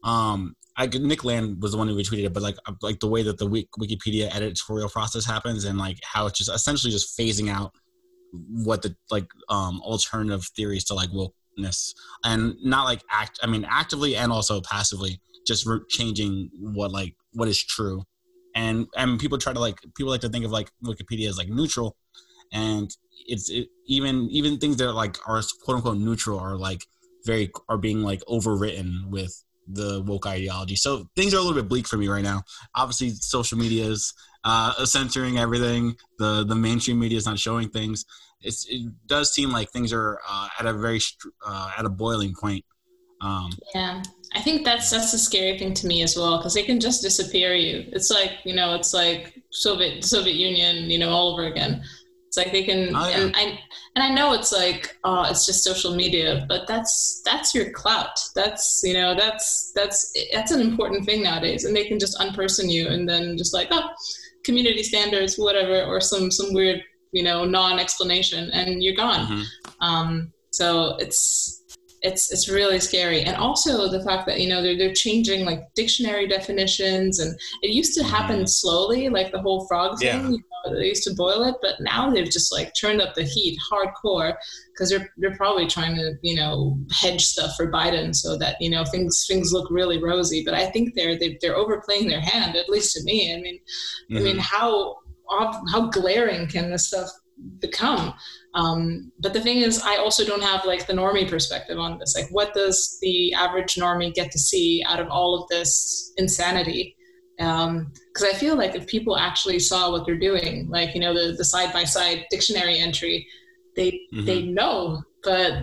um I Nick Land was the one who retweeted it, but like like the way that the Wikipedia editorial process happens and like how it's just essentially just phasing out what the like um alternative theories to like wokeness and not like act i mean actively and also passively just changing what like what is true. And and people try to like people like to think of like wikipedia as like neutral and it's it, even even things that are like are quote unquote neutral are like very are being like overwritten with the woke ideology so things are a little bit bleak for me right now obviously social media is uh, censoring everything. The the mainstream media is not showing things. It's, it does seem like things are uh, at a very uh, at a boiling point. Um, yeah, I think that's that's the scary thing to me as well because they can just disappear you. It's like you know, it's like Soviet Soviet Union, you know, all over again. It's like they can, oh, yeah. and I and I know it's like oh, it's just social media, but that's that's your clout. That's you know, that's that's that's an important thing nowadays, and they can just unperson you and then just like oh community standards, whatever, or some some weird you know non-explanation, and you're gone. Mm-hmm. Um, so it's it's it's really scary and also the fact that you know they're, they're changing like dictionary definitions and it used to happen mm-hmm. slowly like the whole frog thing yeah. you know, they used to boil it but now they've just like turned up the heat hardcore because they're they're probably trying to you know hedge stuff for Biden so that you know things things look really rosy but I think they're they, are they are overplaying their hand at least to me I mean mm-hmm. I mean mm-hmm. how how glaring can this stuff become um, but the thing is, I also don't have like the normie perspective on this. Like, what does the average normie get to see out of all of this insanity? Because um, I feel like if people actually saw what they're doing, like you know the the side by side dictionary entry, they mm-hmm. they know. But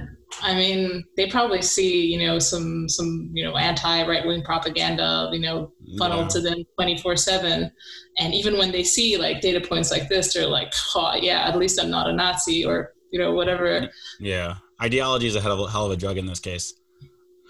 I mean, they probably see you know some some you know anti right wing propaganda you know funneled yeah. to them twenty four seven. And even when they see like data points like this they're like oh yeah at least i'm not a nazi or you know whatever. Yeah. Ideology is a hell of a, hell of a drug in this case.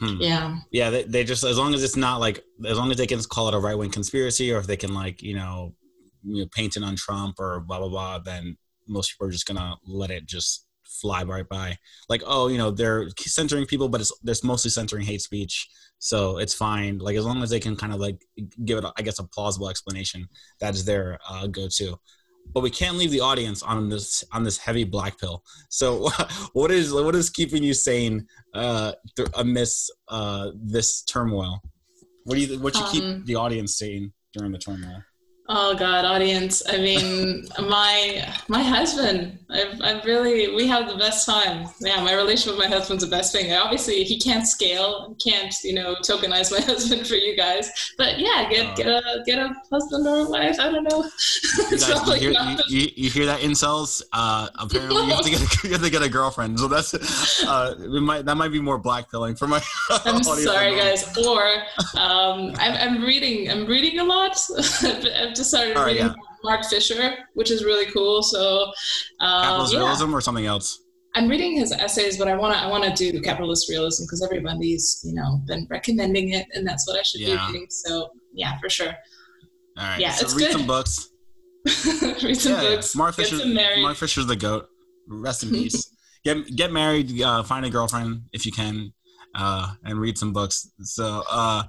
Hmm. yeah. Yeah they, they just as long as it's not like as long as they can call it a right-wing conspiracy or if they can like you know, you know paint it on trump or blah blah blah then most people are just gonna let it just fly right by like oh you know they're censoring people but it's they're mostly censoring hate speech so it's fine. Like as long as they can kind of like give it, I guess, a plausible explanation. That is their uh, go-to. but we can't leave the audience on this on this heavy black pill. So, what is what is keeping you sane uh, th- amidst uh, this turmoil? What do you what you keep Um, the audience sane during the turmoil? Oh God, audience. I mean, my my husband. I've, I've really we have the best time. Yeah, my relationship with my husband's the best thing. Obviously, he can't scale, can't you know tokenize my husband for you guys. But yeah, get Oh. get a get a husband or a wife. I don't know. You, guys, you, hear, you, you, hear that incels? Uh, apparently, you have, to get a, you have to get a girlfriend. So that's uh, might that might be more black pilling for my. I'm sorry, guys. Or um, I'm, I'm reading. I'm reading a lot. I've just started reading yeah. Mark Fisher, which is really cool. So um, Capitalist yeah. realism or something else? I'm reading his essays, but I want to. I want to do capitalist realism because everybody's you know been recommending it, and that's what I should Yeah. be reading. So yeah, for sure. All right. Yeah, so it's read good. some books. Read some yeah. books. Mark Fisher. Mark Fisher's the goat. Rest in peace. Get get married. Uh, find a girlfriend if you can, uh, and read some books. So uh,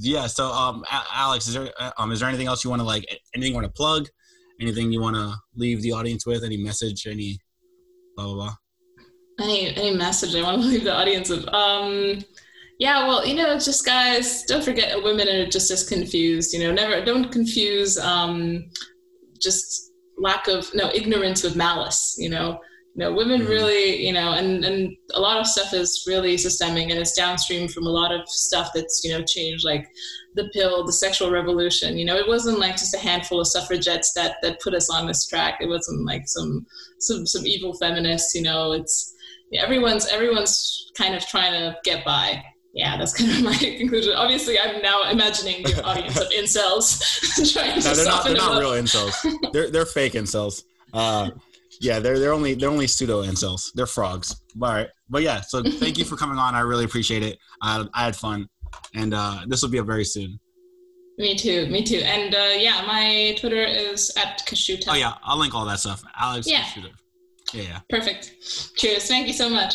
yeah. So um, Alex, is there uh, um, is there anything else you want to like? Anything you want to plug? Anything you want to leave the audience with? Any message? Any blah blah blah. any any message I want to leave the audience with? Um, yeah, well, you know, just guys, don't forget women are just as confused. You know, never don't confuse um, just lack of no ignorance with malice. You know, you know, women Mhm. really, you know, and and a lot of stuff is really systemic and it's downstream from a lot of stuff that's you know changed, like the pill, the sexual revolution. You know, it wasn't like just a handful of suffragettes that that put us on this track. It wasn't like some some some evil feminists. You know, it's yeah, everyone's everyone's kind of trying to get by. Yeah, that's kind of my conclusion. Obviously, I'm now imagining the audience of incels trying to No, they're not. They're not real incels. They're they're fake incels. Uh, yeah, they're they're only they're only pseudo incels. They're frogs. All right, but yeah. So thank you for coming on. I really appreciate it. I, I had fun, and uh, this will be up very soon. Me too. Me too. And uh, yeah, my Twitter is at Kaschuta. Oh yeah, I'll link all that stuff. Alex. Yeah. Shooter. Yeah, yeah. Perfect. Cheers. Thank you so much.